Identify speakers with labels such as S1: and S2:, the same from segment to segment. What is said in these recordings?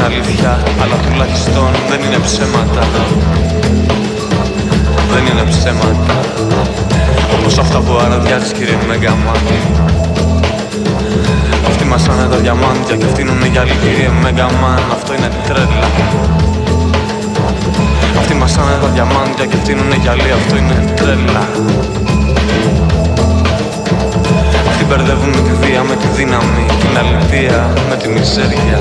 S1: είναι αλήθεια, αλλά τουλάχιστον δεν είναι ψέματα. Δεν είναι ψέματα. Όπως αυτά που αραδιάζεις κύριε Μεγκαμάτη. Αυτοί μας είναι τα διαμάντια και αυτοί είναι γυαλί κύριε Μεγκαμάν. Αυτό είναι τρέλα. Αυτοί μας είναι τα διαμάντια και αυτοί είναι γυαλί. Αυτό είναι τρέλα. Αυτοί τη βία με τη δύναμη, την αληθεία με τη μιζέρια.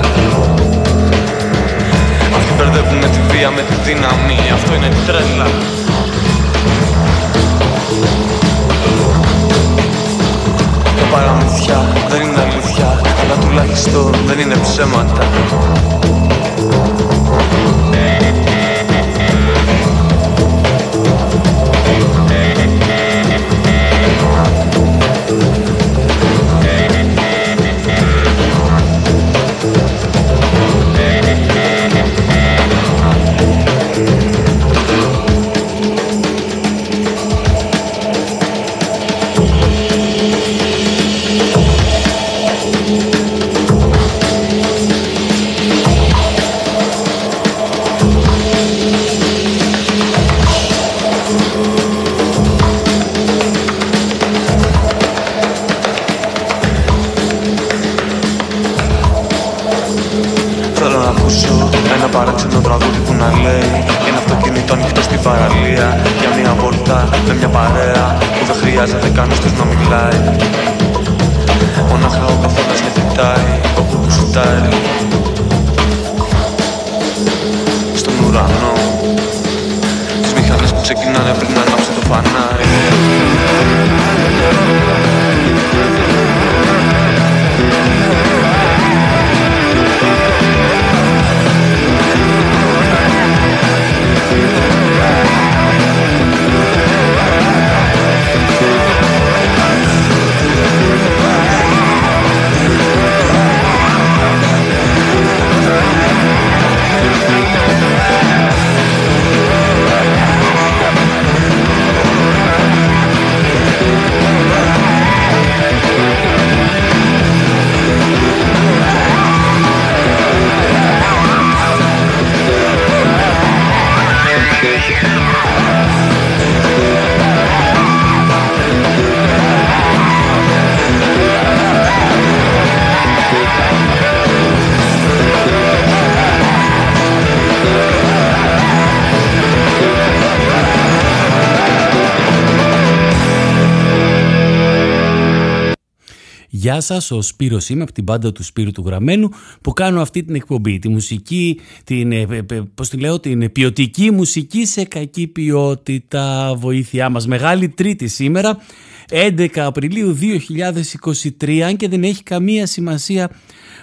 S1: Μπερδεύουμε τη βία με τη δύναμη. Αυτό είναι τρέλα. Τα παραμυθιά δεν είναι αλήθεια Αλλά τουλάχιστον δεν είναι ψέματα.
S2: Γεια σας, ο Σπύρος είμαι από την πάντα του Σπύρου του Γραμμένου που κάνω αυτή την εκπομπή. Τη μουσική, την, ε, ε, πώς τη λέω, την ποιοτική μουσική σε κακή ποιότητα βοήθειά μας. Μεγάλη τρίτη σήμερα, 11 Απριλίου 2023, αν και δεν έχει καμία σημασία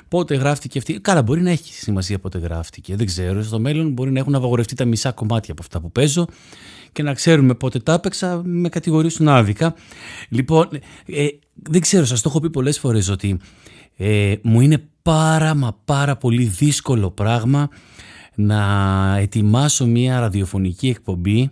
S2: πότε γράφτηκε αυτή. Καλά, μπορεί να έχει σημασία πότε γράφτηκε. Δεν ξέρω. Στο μέλλον μπορεί να έχουν απαγορευτεί τα μισά κομμάτια από αυτά που παίζω και να ξέρουμε πότε τα έπαιξα, με κατηγορήσουν άδικα. Λοιπόν, ε, δεν ξέρω, σας το έχω πει πολλές φορές ότι ε, μου είναι πάρα μα πάρα πολύ δύσκολο πράγμα να ετοιμάσω μια ραδιοφωνική εκπομπή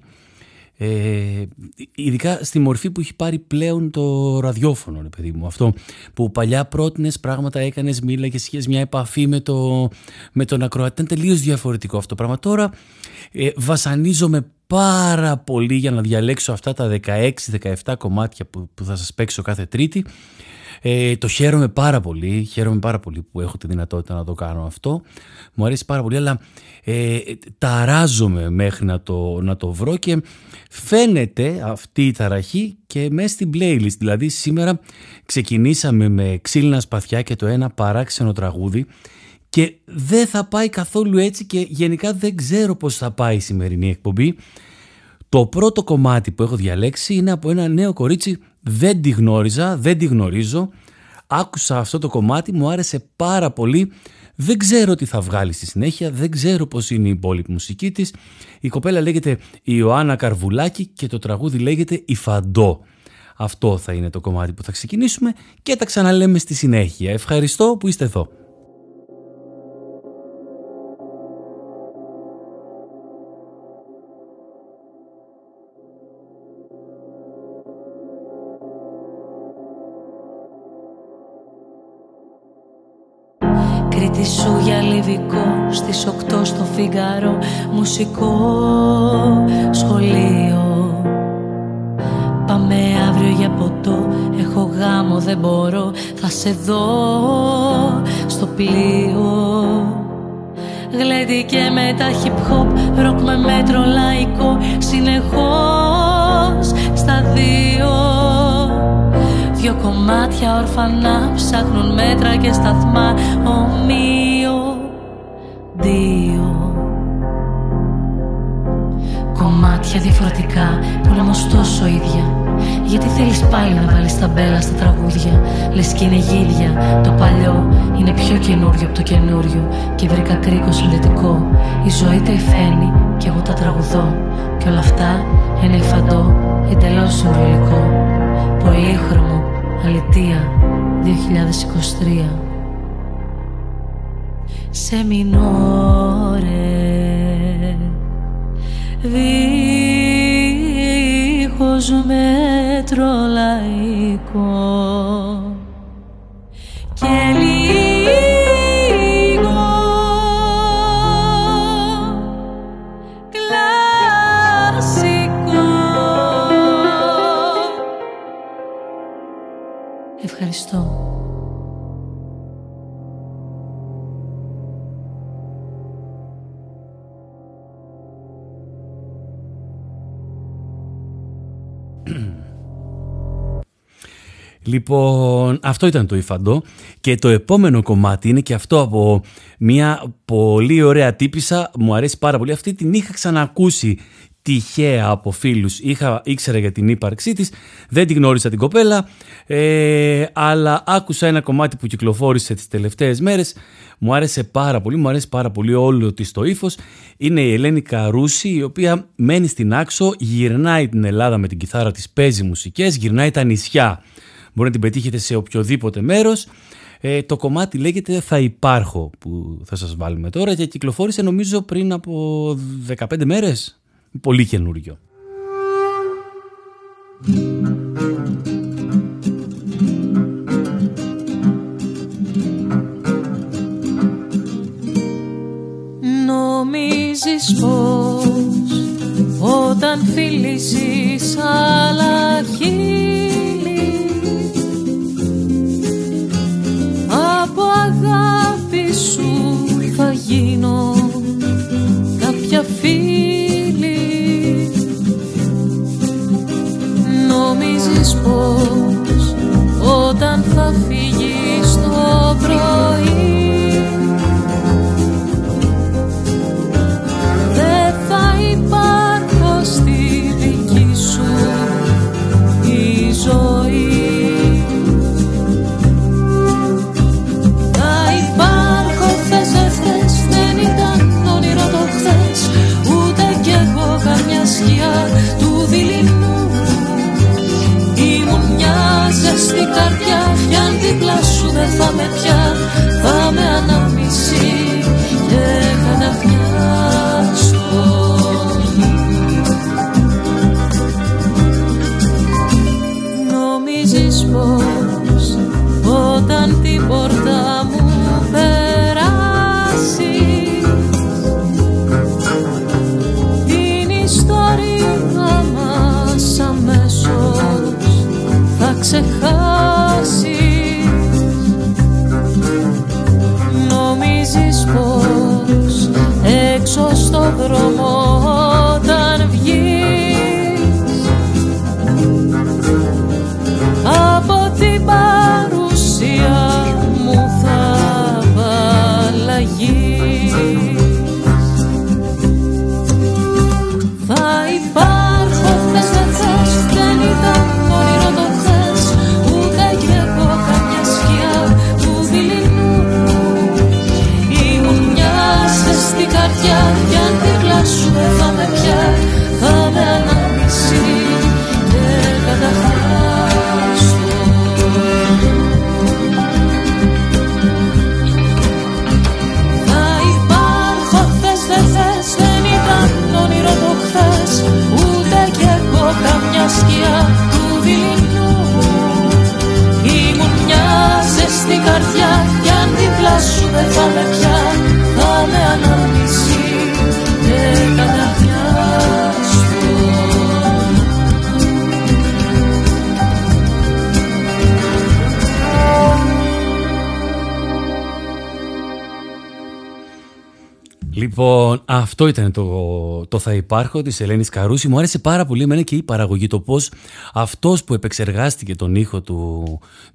S2: ε, ειδικά στη μορφή που έχει πάρει πλέον το ραδιόφωνο, ρε παιδί μου. Αυτό που παλιά πρότεινες πράγματα, έκανες, μίλαγες, είχες μια επαφή με, το, με τον ακροατή. Ήταν τελείως διαφορετικό αυτό το πράγμα. Τώρα ε, βασανίζομαι πάρα πολύ για να διαλέξω αυτά τα 16-17 κομμάτια που, που θα σας παίξω κάθε Τρίτη ε, το χαίρομαι πάρα πολύ, χαίρομαι πάρα πολύ που έχω τη δυνατότητα να το κάνω αυτό. Μου αρέσει πάρα πολύ, αλλά ε, ταράζομαι μέχρι να το, να το βρω και φαίνεται αυτή η ταραχή και μέσα στην playlist. Δηλαδή σήμερα ξεκινήσαμε με ξύλινα σπαθιά και το ένα παράξενο τραγούδι και δεν θα πάει καθόλου έτσι και γενικά δεν ξέρω πώς θα πάει η σημερινή εκπομπή. Το πρώτο κομμάτι που έχω διαλέξει είναι από ένα νέο κορίτσι δεν τη γνώριζα, δεν τη γνωρίζω. Άκουσα αυτό το κομμάτι, μου άρεσε πάρα πολύ. Δεν ξέρω τι θα βγάλει στη συνέχεια, δεν ξέρω πώς είναι η υπόλοιπη μουσική της. Η κοπέλα λέγεται Ιωάννα Καρβουλάκη και το τραγούδι λέγεται «Η Φαντό». Αυτό θα είναι το κομμάτι που θα ξεκινήσουμε και τα ξαναλέμε στη συνέχεια. Ευχαριστώ που είστε εδώ.
S3: Οκτώ στο Φιγκαρό Μουσικό σχολείο. Πάμε αύριο για ποτό Έχω γάμο δεν μπορώ Θα σε δω στο πλοίο. Γλέντι με τα hip hop Ροκ με μέτρο λαϊκό Συνεχώς στα δύο. Δυο κομμάτια ορφανά ψάχνουν μέτρα και σταθμά ομοίο δύο Κομμάτια διαφορετικά που είναι όμως τόσο ίδια. Γιατί θέλεις πάλι να βάλεις τα μπέλα στα τραγούδια Λες και είναι γίδια. Το παλιό είναι πιο καινούριο από το καινούριο Και βρήκα κρίκο συνδετικό. Η ζωή τα υφαίνει και εγώ τα τραγουδώ. Και όλα αυτά είναι φαντό Εντελώς συμβολικό. Πολύχρωμο Αλητία 2023 Σε μινόρε Δίχως μέτρο λαϊκό
S2: Λοιπόν, αυτό ήταν το υφαντό και το επόμενο κομμάτι είναι και αυτό από μια πολύ ωραία τύπησα, μου αρέσει πάρα πολύ. Αυτή την είχα ξανακούσει τυχαία από φίλους, είχα, ήξερα για την ύπαρξή της, δεν την γνώρισα την κοπέλα, ε, αλλά άκουσα ένα κομμάτι που κυκλοφόρησε τις τελευταίες μέρες, μου άρεσε πάρα πολύ, μου αρέσει πάρα πολύ όλο της το ύφος. Είναι η Ελένη Καρούση, η οποία μένει στην Άξο, γυρνάει την Ελλάδα με την κιθάρα της, παίζει μουσικές, γυρνάει τα νησιά Μπορεί να την πετύχετε σε οποιοδήποτε μέρος. Ε, το κομμάτι λέγεται «Θα υπάρχω» που θα σας βάλουμε τώρα και κυκλοφόρησε νομίζω πριν από 15 μέρες. Πολύ καινούριο.
S3: Νομίζεις πως όταν φίλησες άλλα από αγάπη σου θα γίνω. Κάποια φίλη. Νομίζεις πως δίπλα σου δεν θα με πιάσει. Father.
S2: Αυτό ήταν το, το Θα Υπάρχω της Ελένης Καρούση. Μου άρεσε πάρα πολύ εμένα και η παραγωγή. Το πώς αυτός που επεξεργάστηκε τον ήχο του,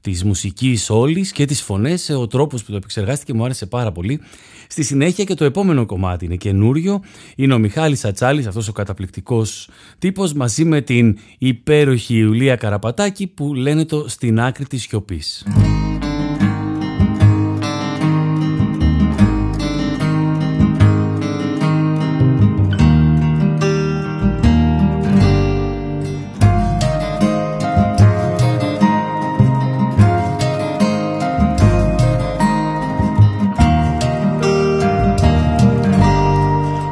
S2: της μουσικής όλης και τις φωνές, ο τρόπος που το επεξεργάστηκε μου άρεσε πάρα πολύ. Στη συνέχεια και το επόμενο κομμάτι είναι καινούριο. Είναι ο Μιχάλης Ατσάλης, αυτός ο καταπληκτικός τύπος, μαζί με την υπέροχη Ιουλία Καραπατάκη που λένε το «Στην άκρη της σιωπής».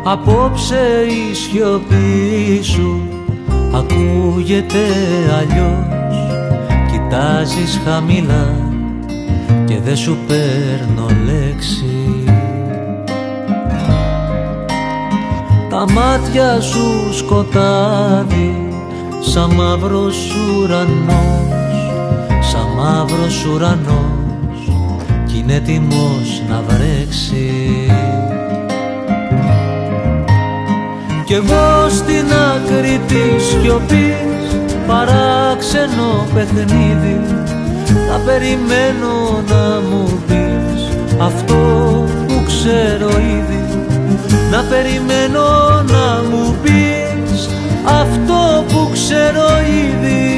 S4: Απόψε η σιωπή σου ακούγεται αλλιώς. Κοιτάζεις χαμηλά και δεν σου παίρνω λέξη. Τα μάτια σου σκοτάδι σαν μαύρος ουρανός Σαν μαύρος ουρανός. Κι είναι έτοιμος να βρέξεις Κι εγώ στην άκρη της σιωπής παράξενο παιχνίδι Θα περιμένω να μου πεις αυτό που ξέρω ήδη. Να περιμένω να μου πεις αυτό που ξέρω ήδη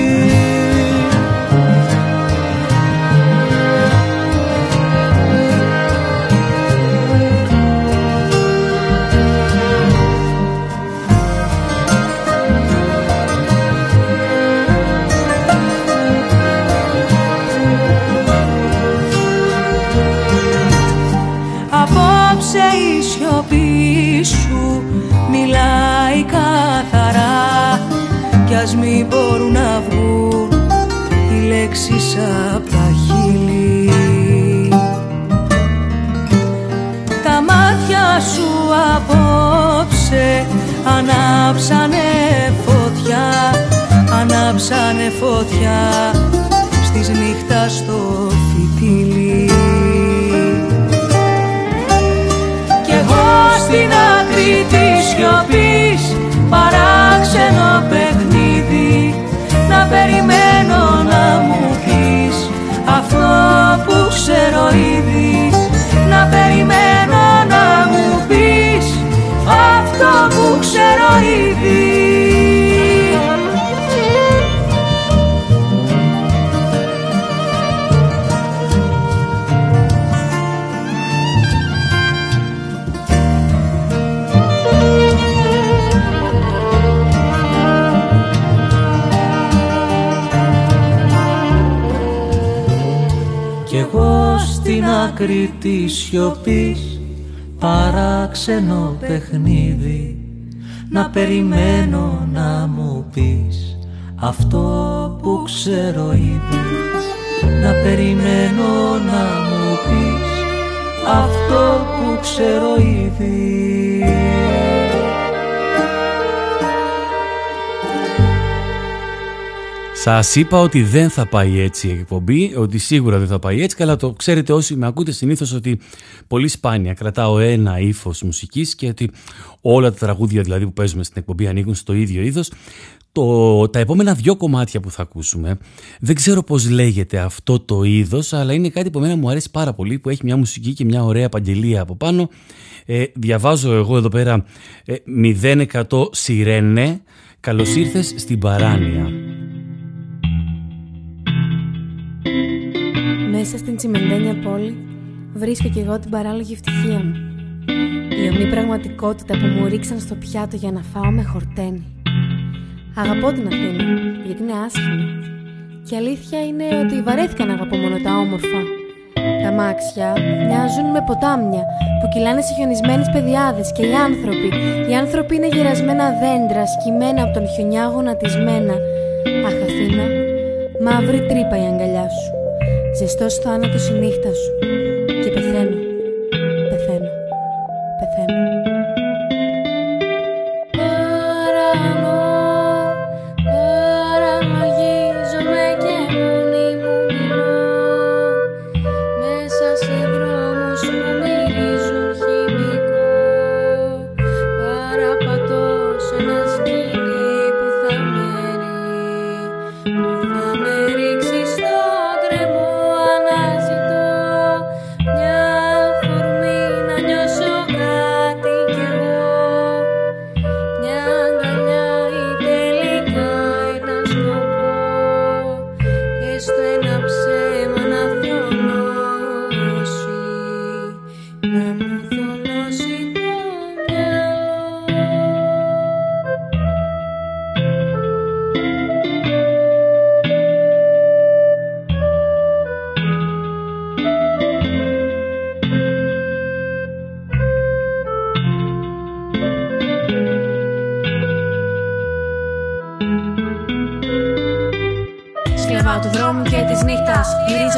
S5: σιωπής παράξενο παιχνίδι. Να περιμένω
S2: Σας είπα ότι δεν θα πάει έτσι η εκπομπή, ότι σίγουρα δεν θα πάει έτσι, καλά το ξέρετε όσοι με ακούτε συνήθως ότι πολύ σπάνια κρατάω ένα ύφος μουσικής και ότι όλα τα τραγούδια δηλαδή που παίζουμε στην εκπομπή ανήκουν στο ίδιο είδος. Το, τα επόμενα δυο κομμάτια που θα ακούσουμε δεν ξέρω πώς λέγεται αυτό το είδος αλλά είναι κάτι που εμένα μου αρέσει πάρα πολύ που έχει μια μουσική και μια ωραία απαγγελία από πάνω ε, διαβάζω εγώ εδώ πέρα ε, 0100 Σιρένε Καλώς ήρθες στην Παράνοια
S6: Μέσα στην τσιμεντένια πόλη βρίσκω κι εγώ την παράλογη ευτυχία μου. Η ομνή πραγματικότητα που μου ρίξαν στο πιάτο για να φάω με χορταίνει. Αγαπώ την Αθήνα, γιατί είναι άσχημη. Και αλήθεια είναι ότι βαρέθηκα να αγαπώ μόνο τα όμορφα. Τα μάξια μοιάζουν με ποτάμια που κυλάνε σε χιονισμένες πεδιάδε και οι άνθρωποι. Οι άνθρωποι είναι γερασμένα δέντρα, σκυμμένα από τον χιονιά γονατισμένα. Αχ, Αθήνα, μαύρη τρύπα η αγκαλιά σου. Ζεστός θάνατος η νύχτα σου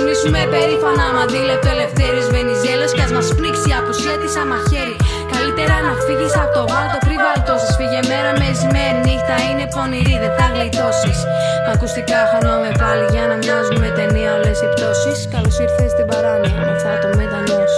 S7: Θα κουνήσουμε περήφανα μαντήλεπτο ελευθέρη Βενιζέλος κι ας μας πνίξει η απουσία της αμαχέρι. Καλύτερα να φύγεις από το βάλτο πριν βαλτώσει. Φύγε μέρα μεσημέρι, νύχτα είναι πονηρή, δεν θα γλιτώσεις. Ακουστικά χανόμαι πάλι για να μοιάζουν με ταινία όλες οι πτώσεις. Καλώς ήρθες στην παράνοια, με θα το μετανιώσει.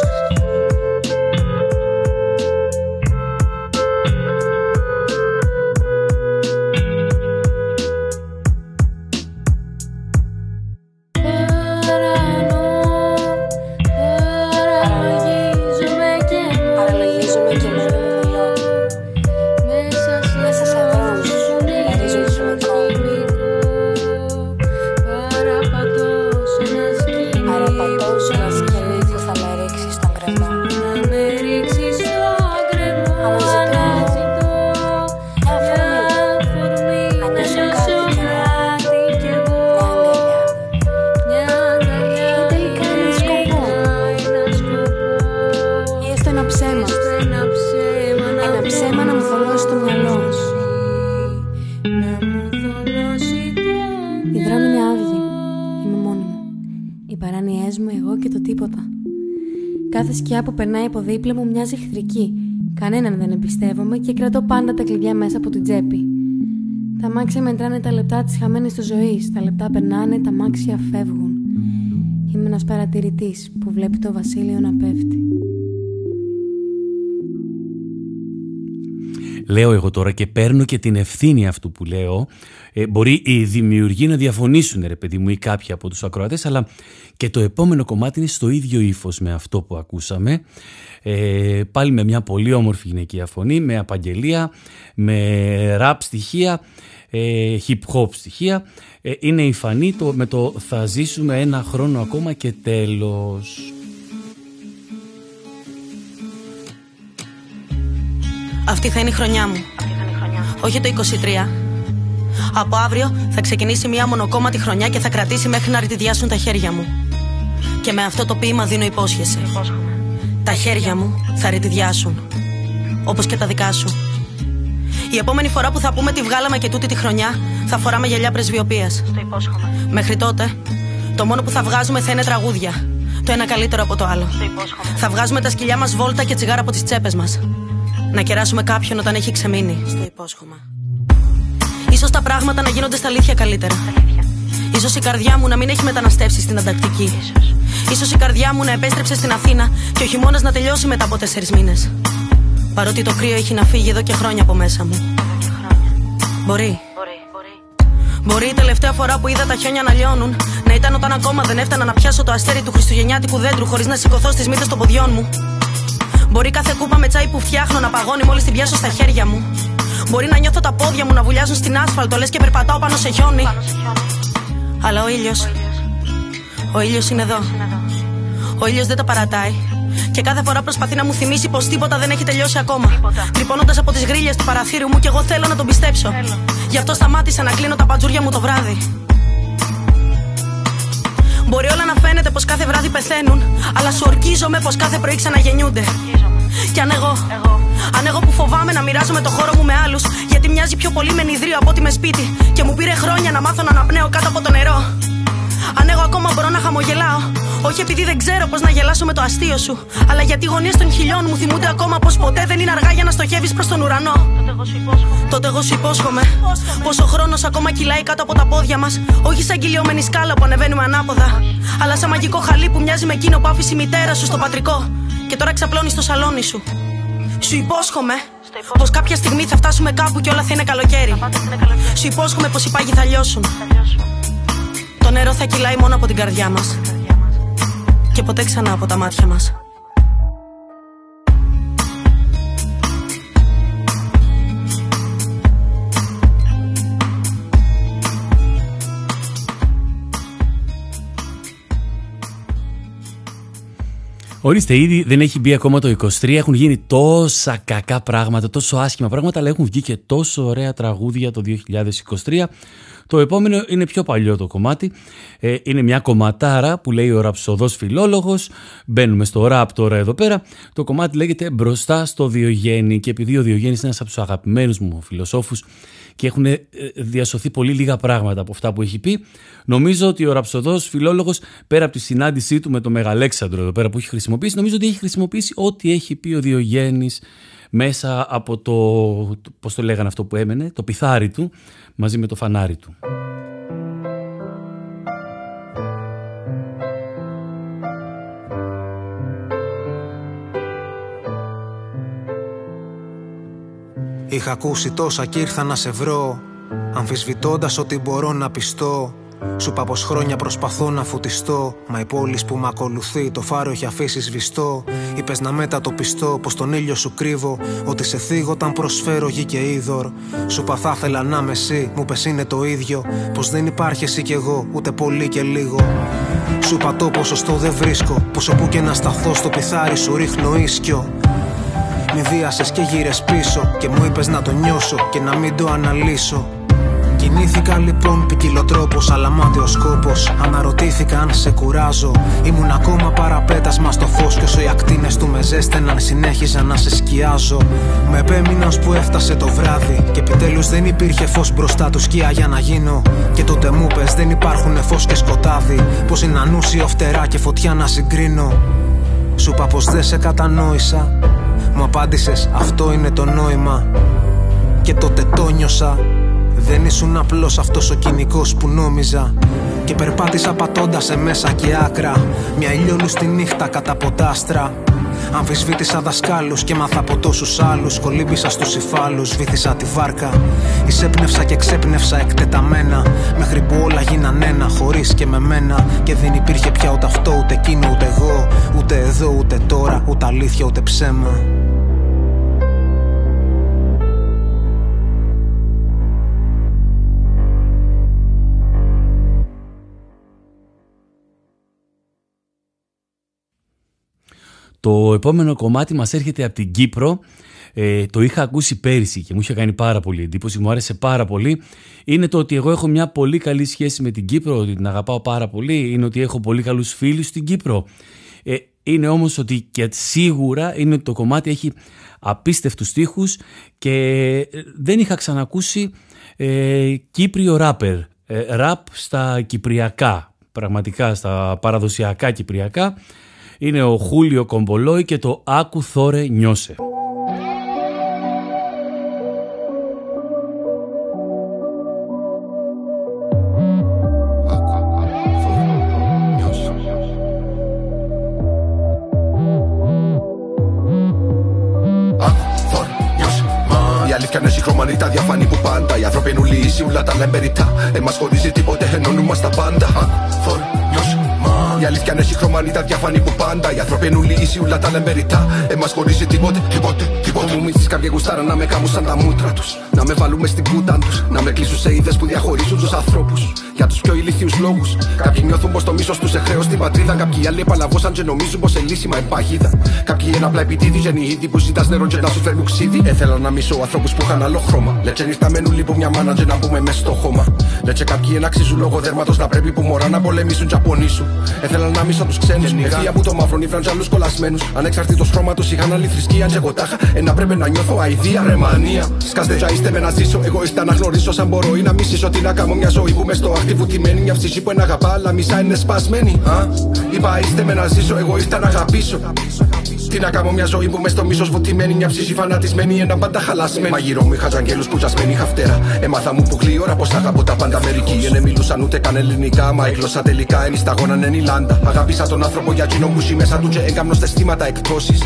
S6: Περνάει από δίπλα μου μοιάζει εχθρική. Κανέναν δεν εμπιστεύομαι και κρατώ πάντα τα κλειδιά μέσα από την τσέπη. Τα μάξια μετράνε τα λεπτά της χαμένης του ζωής. Τα λεπτά περνάνε, τα μάξια φεύγουν. Είμαι ένας παρατηρητής που βλέπει το βασίλειο να πέφτει.
S2: Λέω εγώ τώρα και παίρνω και την ευθύνη αυτού που λέω. Ε, μπορεί οι δημιουργοί να διαφωνήσουν, ρε παιδί μου, ή κάποιοι από τους ακροατές, αλλά και το επόμενο κομμάτι είναι στο ίδιο ύφος με αυτό που ακούσαμε. Ε, πάλι με μια πολύ όμορφη γυναικεία φωνή, με απαγγελία, με ραπ στοιχεία, ε, hip hop στοιχεία. Ε, είναι η φανή το, με το «Θα ζήσουμε ένα χρόνο ακόμα και τέλος».
S8: Αυτή θα είναι η χρονιά μου. Όχι το 23. Από αύριο θα ξεκινήσει μια μονοκόμματη χρονιά και θα κρατήσει μέχρι να ρητιδιάσουν τα χέρια μου. Και με αυτό το ποίημα δίνω υπόσχεση. Τα χέρια μου θα ρητιδιάσουν. Όπως και τα δικά σου. Η επόμενη φορά που θα πούμε τη βγάλαμε και τούτη τη χρονιά, θα φοράμε γυαλιά πρεσβειοποίας. Το υπόσχομαι. Μέχρι τότε, το μόνο που θα βγάζουμε θα είναι τραγούδια. Το ένα καλύτερο από το άλλο. Το υπόσχομαι. Θα βγάζουμε τα σκυλιά μας βόλτα και τσιγάρα από τις τσέπες μας. Να κεράσουμε κάποιον όταν έχει ξεμείνει. Στο υπόσχομαι. σω τα πράγματα να γίνονται στα αλήθεια καλύτερα. Σω η καρδιά μου να μην έχει μεταναστεύσει στην Αντακτική. σω η καρδιά μου να επέστρεψε στην Αθήνα και ο χειμώνας να τελειώσει μετά από τέσσερις μήνες. Παρότι το κρύο έχει να φύγει εδώ και χρόνια από μέσα μου. Μπορεί. Μπορεί η τελευταία φορά που είδα τα χιόνια να λιώνουν να ήταν όταν ακόμα δεν έφτανα να πιάσω το αστέρι του Χριστουγεννιάτικου δέντρου χωρίς να σηκωθώ στις μύτε των ποδιών μου. Μπορεί κάθε κούπα με τσάι που φτιάχνω να παγώνει μόλις την πιάσω στα χέρια μου. Μπορεί να νιώθω τα πόδια μου να βουλιάζουν στην άσφαλτο λες και περπατάω πάνω σε χιόνι. Αλλά ο ήλιο. Ο ήλιος είναι εδώ. Ο ήλιος δεν τα παρατάει. Και κάθε φορά προσπαθεί να μου θυμίσει πως τίποτα δεν έχει τελειώσει ακόμα. Τρυπώνοντα από τις γρίλε του παραθύρου μου και εγώ θέλω να τον πιστέψω. Γι' αυτό σταμάτησα να κλείνω τα παντζούρια μου το βράδυ. Μπορεί όλα να φαίνεται πως κάθε βράδυ πεθαίνουν, αλλά σου ορκίζομαι πως κάθε πρωί ξαναγεννιούνται. Και αν εγώ, αν εγώ που φοβάμαι να μοιράζομαι το χώρο μου με άλλους, γιατί μοιάζει πιο πολύ με νηδρίο από ότι με σπίτι, και μου πήρε χρόνια να μάθω να αναπνέω κάτω από το νερό. Αν εγώ ακόμα μπορώ να χαμογελάω, όχι επειδή δεν ξέρω πώς να γελάσω με το αστείο σου, αλλά γιατί οι γωνίες των χιλιών μου θυμούνται ακόμα πως ποτέ δεν είναι αργά για να στοχεύεις προς τον ουρανό. Τότε εγώ σου υπόσχομαι πως ο χρόνος ακόμα κυλάει κάτω από τα πόδια μας, όχι σαν κυλιόμενη σκάλα που ανεβαίνουμε ανάποδα, αλλά σαν μαγικό χαλί που μοιάζει με εκείνο που άφησε η μητέρα σου στο πατρικό και τώρα ξαπλώνει στο σαλόνι σου. Σου υπόσχομαι πως κάποια στιγμή θα φτάσουμε κάπου και όλα θα είναι καλοκαίρι. Σου υπόσχομαι πως οι πάγοι θα λιώσουν. Το νερό θα κυλάει μόνο από την καρδιά μας και ποτέ ξανά από τα μάτια μας.
S2: Ορίστε, ήδη δεν έχει μπει ακόμα το 23. Έχουν γίνει τόσα κακά πράγματα, τόσο άσχημα πράγματα, αλλά έχουν βγει και τόσο ωραία τραγούδια το 2023. Το επόμενο είναι πιο παλιό το κομμάτι. Ε, είναι μια κομματάρα που λέει ο ραψοδός φιλόλογος. Μπαίνουμε στο ραπ τώρα εδώ πέρα. Το κομμάτι λέγεται «Μπροστά στο Διογέννη» και επειδή ο Διογέννης είναι ένας από τους αγαπημένους μου φιλοσόφους και έχουν ε, διασωθεί πολύ λίγα πράγματα από αυτά που έχει πει. Νομίζω ότι ο ραψοδός φιλόλογος πέρα από τη συνάντησή του με τον Μεγαλέξανδρο εδώ πέρα που έχει χρησιμοποιήσει, νομίζω ότι έχει χρησιμοποιήσει ό,τι έχει πει ο Διογέννης μέσα από το, πώς το λέγανε αυτό που έμενε, το πιθάρι του, μαζί με το φανάρι του.
S9: Είχα ακούσει τόσα κι ήρθα να σε βρω Αμφισβητώντας ότι μπορώ να πιστώ σου είπα πως χρόνια προσπαθώ να φωτιστώ Μα η πόλη που με ακολουθεί το φάρο έχει αφήσει σβηστό. Είπες να μετατοπιστώ πως τον ήλιο σου κρύβω Ότι σε θίγω όταν προσφέρω γη και είδωρ. Σου είπα θα ήθελα να είμαι εσύ Μου πες είναι το ίδιο Πως δεν υπάρχει εσύ κι εγώ ούτε πολύ και λίγο. Σου είπα το ποσοστό δεν βρίσκω Πως όπου και να σταθώ στο πιθάρι σου ρίχνω ίσκιο Μη βίασες και γύρες πίσω Και μου είπες να το νιώσω και να μην το αναλύσω Κινήθηκα λοιπόν ποικιλοτρόπος, αλλά μάταιος κόπο. Αναρωτήθηκα αν σε κουράζω. Ήμουν ακόμα παραπέτασμα στο φως. Και όσο οι ακτίνες του με ζέστεναν, συνέχιζα να σε σκιάζω. Με επέμεινα που έφτασε το βράδυ. Και επιτέλους δεν υπήρχε φως μπροστά του σκιά για να γίνω. Και τότε μου πες δεν υπάρχουν φως και σκοτάδι. Πως είναι ανούσιο φτερά και φωτιά να συγκρίνω. Σου είπα πως δεν σε κατανόησα. Μου απάντησες αυτό είναι το νόημα. Και τότε το νιώσα δεν ήσουν απλώ αυτός ο κοινικός που νόμιζα. Και περπάτησα πατώντας σε μέσα και άκρα. Μια ηλιόλου στη νύχτα κατά ποτάστρα. Αμφισβήτησα δασκάλους και μάθα από τόσους άλλους. Κολύμπησα στους υφάλους, βήθησα τη βάρκα. Εισέπνευσα και ξέπνευσα εκτεταμένα. Μέχρι που όλα γίναν ένα, χωρίς και με μένα. Και δεν υπήρχε πια ούτε αυτό, ούτε εκείνο, ούτε εγώ. Ούτε εδώ, ούτε τώρα, ούτε αλήθεια, ούτε ψέμα.
S2: Το επόμενο κομμάτι μας έρχεται από την Κύπρο. Ε, το είχα ακούσει πέρυσι και μου είχε κάνει πάρα πολύ εντύπωση, μου άρεσε πάρα πολύ. Είναι το ότι εγώ έχω μια πολύ καλή σχέση με την Κύπρο, ότι την αγαπάω πάρα πολύ. Είναι ότι έχω πολύ καλούς φίλους στην Κύπρο. Ε, είναι όμως ότι και σίγουρα είναι ότι το κομμάτι έχει απίστευτους στίχους και δεν είχα ξανακούσει ε, Κύπριο ράπερ. Ε, ραπ στα κυπριακά, πραγματικά στα παραδοσιακά κυπριακά είναι ο Χούλιο Κομπολόι και το «Άκου θόρε νιώσε».
S10: Ούλα τα λέμε ρητά. Εμάς χωρίζει τίποτε, τίποτε, τίποτε. Μου μίσεις κάποια γουστάρα να με κάμουν σαν τα μούτρα τους. Να με βάλουμε στην κούτα τους. Να με κλείσουν σε είδες που διαχωρίζουν τους ανθρώπους. Για τους πιο ηλίθιους λόγους. Κάποιοι νιώθουν πως το μίσος τους σε χρέο στην πατρίδα. Κάποιοι άλλοι επαλαβώσαν και νομίζουν πως ελίσσιμα επάγιδα. Κάποιοι είναι απλά επιτίδη γεννηίδη που ζητάς νερό και να σου φέρνουν ξύδι. Έθελα να μισώ ανθρώπους που είχαν άλλο χρώμα. Λέτσε νύχτα μένουν λίγο μια μάνα και να πούμε μες στο χώμα. Λέτσε κάποιοι να αξίζουν λόγω δέρματος να πρέπει που μωρά να πολεμήσουν και απονήσουν. Έθελα να μισώ τους ξένους. Ευθεία που το μαύρο νύφραν άλλους κολλασμένους. Ανεξαρτήτως χρώματο είχαν άλλη θρησκεία. Και εγώ τάχα ένα πρέπει να νιώθω αηδία ρεμανία. Σκάστε τζα είστε με να ζήσω. Εγώ είστε να γνωρίσω σαν μπορώ ή να μισήσω τι να κάνω μια ζωή που μες στο άχτη βουτυμένη. Μια ψυχή που ένα αγαπά, αλλά μισά είναι σπασμένη. Α, είπα είστε με να ζήσω. Εγώ είστε να αγαπήσω. Τι να κάνω μια ζωή που μες στο μίσος βουτυμένη, μια ψυχή φανατισμένη, ένα πάντα χαλασμένη. Μαγειρό μου είχα τζαγγέλους που τζασμένη είχα φτερά. Έμαθα μου που ώρα πω αγαπώ τα πάντα μερικοί. Δεν μιλούσαν ούτε καν ελληνικά, μα η γλώσσα τελικά ενισταγόναν εν Ιλάντα. Αγάπησα τον άνθρωπο για κοινό μου μέσα του και έγκαμνο στε στήματα εκτόσει.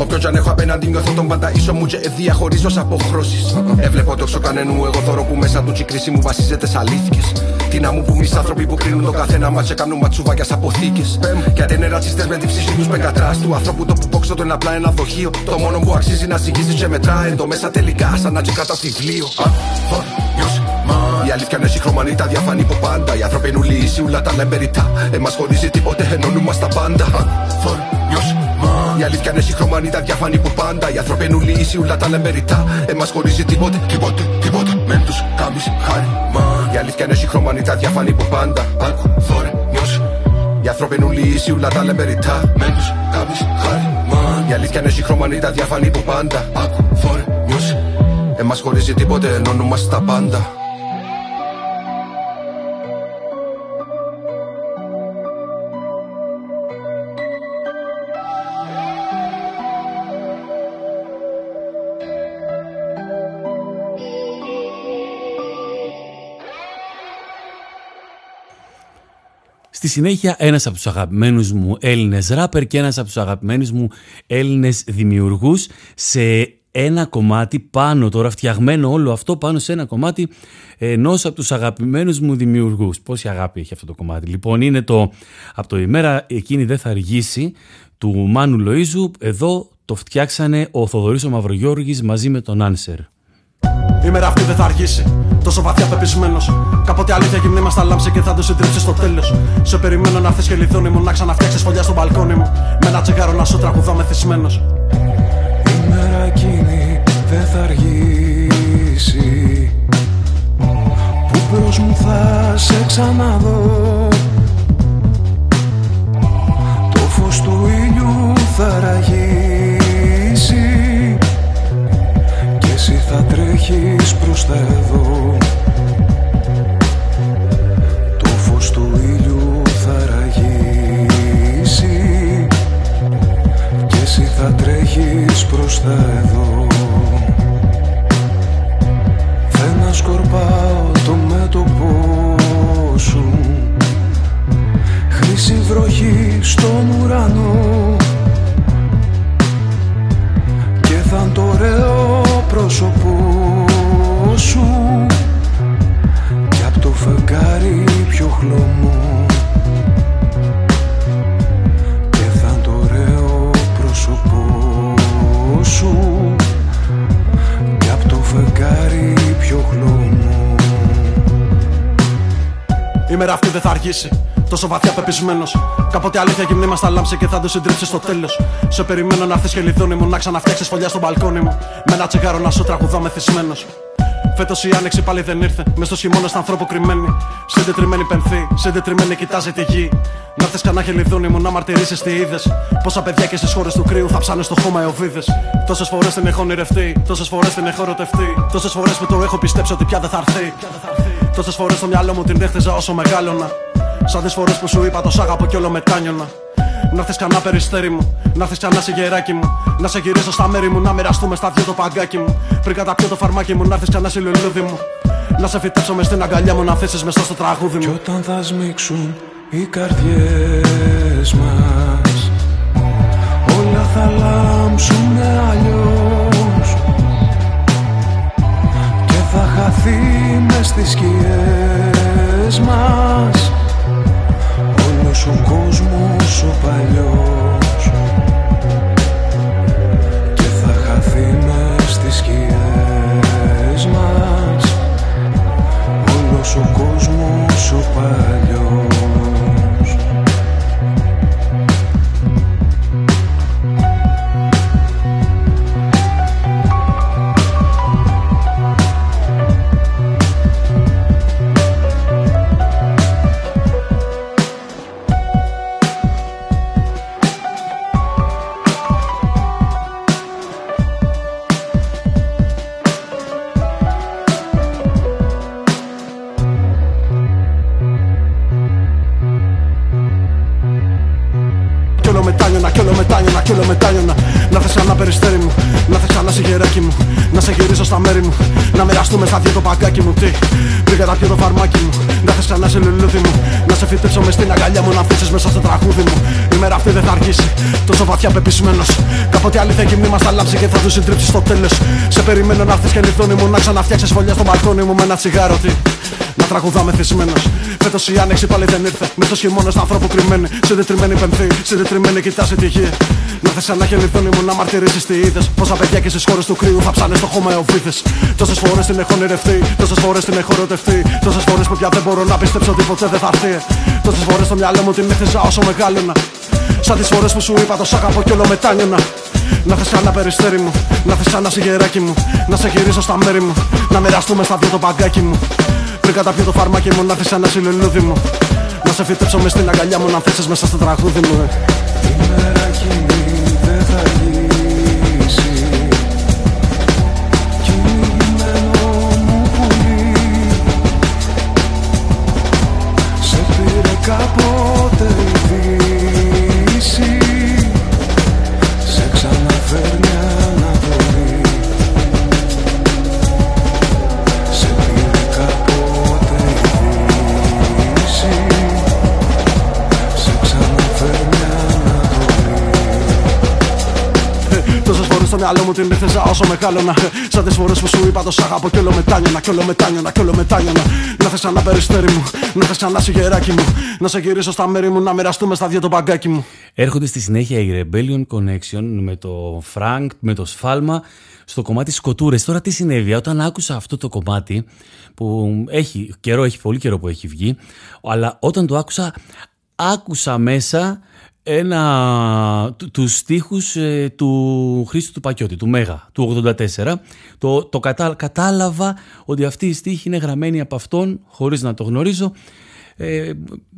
S10: Όποιος αν έχω απέναντι νιώθω τον πάντα ίσο μου και διαχωρίζω αποχρώσεις. Έβλεπω το κανένου εγώ θωρώ που μέσα του κρίση μου βασίζεται σε αλήθειες. Τι να μου πούμε οι άνθρωποι που κρίνουν τον καθένα μας και κάνουν ματσούβακια αποθήκες. Γιατί είναι ρατσιστές με την ψυχή τους πεγκατρά του ανθρώπου το που πόξω το είναι απλά ένα δοχείο. Το μόνο που αξίζει να συγχύσει και μετράει το μέσα τελικά σαν να τσεκάτα στη βιβλίο. Η αλήθεια είναι συγχρωμανή, τα διαφανή που πάντα. Οι άνθρωποι είναι ουλοί, ούλα τα λέμε ρητά. Εμάς χωρίζει τίποτε, ενώνουμε στα πάντα. Η αλήθεια είναι συγχρωμανή, τα διαφανή που πάντα. Οι άνθρωποι είναι ουλοί, ούλα τα λέμε ρητά. Εμάς χωρίζει τίποτε, τίποτε, τίποτε. Μεν τους κάμει χάρη, μα. Η αλήθεια είναι συγχρωμανή, τα διαφανή που πάντα. Άκου, φόρε, νιώσει. Οι άνθρωποι είναι ουλοί, ούλα τα λέμε ρητά. Μεν τους κάμει χάρη, μα. Η αλήθεια είναι συγχρωμανή, τα διαφανή που πάντα. Άκου, φόρε, νιώσει. Εμάς χωρίζει τίποτε, ενώνουμε στα πάντα.
S2: Στη συνέχεια ένας από τους αγαπημένους μου Έλληνες ράπερ και ένας από τους αγαπημένους μου Έλληνες δημιουργούς σε ένα κομμάτι πάνω τώρα φτιαγμένο όλο αυτό πάνω σε ένα κομμάτι ενός από τους αγαπημένους μου δημιουργούς. Πόση αγάπη έχει αυτό το κομμάτι. Λοιπόν είναι το από το ημέρα εκείνη δεν θα αργήσει του Μάνου Λοΐζου. Εδώ το φτιάξανε ο Θοδωρής ο Μαυρογιώργης μαζί με τον Άνσερ.
S11: Η μέρα αυτή δεν θα αργήσει. Τόσο βαθιά πεπισμένος. Κάποτε αλήθεια γυμνή μα θα λάμψει και θα το συντρίψεις στο τέλος. Σε περιμένω να έρθει και λιθώνει μου να ξαναφτιάξεις φωλιά στο μπαλκόνι μου. Με ένα τσιγάρο να σου τραγουδώ μεθυσμένος.
S12: Η μέρα εκείνη δεν θα αργήσει. Που σου θα σε ξαναδώ Το φως του ήλιου θα ραγίσει εσύ θα τρέχεις προς τα εδώ. Το φως του ήλιου θα ραγίσει. Και εσύ θα τρέχεις προς τα εδώ. Να σκορπάω το μέτωπό σου. Χρύση βροχή στον ουρανό. Και θα το ωραίο πρόσωπό σου. Κι απ' το φεγγάρι πιο χλωμό. Και θα το ωραίο πρόσωπό σου. Κι απ' το φεγγάρι πιο χλωμό.
S11: Η μέρα αυτή δεν θα αργήσει. Τόσο βαθιά πεπισμένος. Κάποτε αλήθεια γυμνή μας θα λάμψει και θα το συντρίψεις στο τέλος. Σε περιμένω να έρθεις και λιδόνι μου να ξαναφτιάξεις φωλιά στο μπαλκόνι μου. Με ένα τσιγάρο να σου τραγουδώ μεθυσμένο. Φέτος η άνοιξη πάλι δεν ήρθε. Μες στο χειμώνα στα ανθρώπου κρυμμένη. Συντετριμένη πενθή, συντετριμένη κοιτάζει τη γη. Να έρθεις κανένα χελιδόνι μου να μαρτυρήσεις τι είδες. Πόσα παιδιά και στις χώρες του κρύου θα ψάνε στο χώμα εοβίδε. Τόσες φορές την έχω ονειρευτεί, τόσες φορές την έχω ερωτευτεί. Τόσες φορές που το έχω πιστέψει ότι πια δεν θα έρθει. Τόσες φορές στο μυαλό μου την έχτιζα όσο μεγάλωνα. Σαν τις φορές που σου είπα το σ' αγαπώ κι όλο μετάνιωνα. Να έρθει κανένα περιστέρι μου, να έρθει κανένα σιγεράκι μου. Να σε γυρίσω στα μέρη μου, να μοιραστούμε στα δυο το παγκάκι μου. Πριν καταπιώ το φαρμάκι μου, να έρθει κανένα λουλούδι μου. Να σε φυτέψω μες στην αγκαλιά μου, να θέσεις μέσα στο τραγούδι μου.
S12: Κι όταν θα σμίξουν οι καρδιές μας Όλα θα λάμψουν αλλιώς Και θα χαθεί μες στις σκιές μας Όλος ο κόσμος ο παλιός. Και θα χαθεί μες στις σκιές μας. Όλος ο κόσμος ο παλιός
S11: να μοιραστούμε στα δυο το παγκάκι μου. Τι, πριν καταπιώ το φαρμάκι μου, να θες ξανά σε λουλούδι μου. Να σε φυτέψω μες στην αγκαλιά μου, να αφήσεις μέσα στο τραγούδι μου. Η μέρα αυτή δεν θα αργήσει, τόσο βαθιά πεπισμένος. Κάποτε αλήθεια γυμνή μα θα λάμψει και θα του συντρίψει στο τέλος. Σε περιμένω να έρθεις και λιθόνι μου, να ξαναφτιάξεις φωλιά στο μπαλκόνι μου με ένα τσιγάρο. Τι, να τραγουδάμε θυσμένος. Φέτος η άνοιξη πάλι δεν ήρθε. Με στο χειμώνα στα ανθρώπου κρυμμένη. Συντετριμένη πενθή, συντετριμένη κοιτάζει τη γη. Να θες ένα χελιδόνι μου να μαρτυρήσεις τι είδες. Πόσα παιδιά και στις χώρες του κρύου θα ψάνε στο χώμα εοβίδε. Τόσες φορές την έχω ονειρευτεί, τόσες φορές την έχω ερωτευτεί. Τόσες φορές που πια δεν μπορώ να πιστέψω ότι ποτέ δεν θα έρθει. Τόσες φορές στο μυαλό μου την έχτιζα όσο μεγάλωνα. Σαν τις φορές που σου είπα το σ' αγαπώ κι όλο μετάνιωνα. Να θες ένα περιστέρι μου, να θες ένα σιγεράκι μου. Να σε γυρίσω στα μέρη μου, να μοιραστούμε στα δυο το παγκάκι μου. Πριν καταπιώ το φαρμάκι μου, να θες ένα συλλουλούδι μου. Να σε φυτέψω μες στην αγκαλιά μου, να θέσεις μέσα στο τραγούδι μου.
S12: Η μέρα εκείνη δεν θα λύσει Κυνηγημένο μου πουλί Σε πήρε κάποτε
S11: μυαλό μου την έχθεζα όσο μεγάλωνα. Σαν τις φορές που σου είπα το σ' αγαπώ κι όλο μετάνιωνα, κι όλο μετάνιωνα, κι όλο μετάνιωνα. Να θες ένα περιστέρι μου, να θες ένα σιγεράκι μου. Να σε γυρίσω στα μέρη μου, να μοιραστούμε στα δύο το παγκάκι μου.
S2: Έρχονται στη συνέχεια η Rebellion Connection με το Frank, με το Σφάλμα στο κομμάτι Σκοτούρες. Τώρα τι συνέβη, όταν άκουσα αυτό το κομμάτι που έχει καιρό, έχει πολύ καιρό που έχει βγει, αλλά όταν το άκουσα, άκουσα μέσα ένα, του, τους στίχους ε, του Χρήστου του Πακιώτη, του Μέγα, του 84. Το, το κατάλαβα ότι αυτή η στίχη είναι γραμμένη από αυτόν, χωρίς να το γνωρίζω. Ε,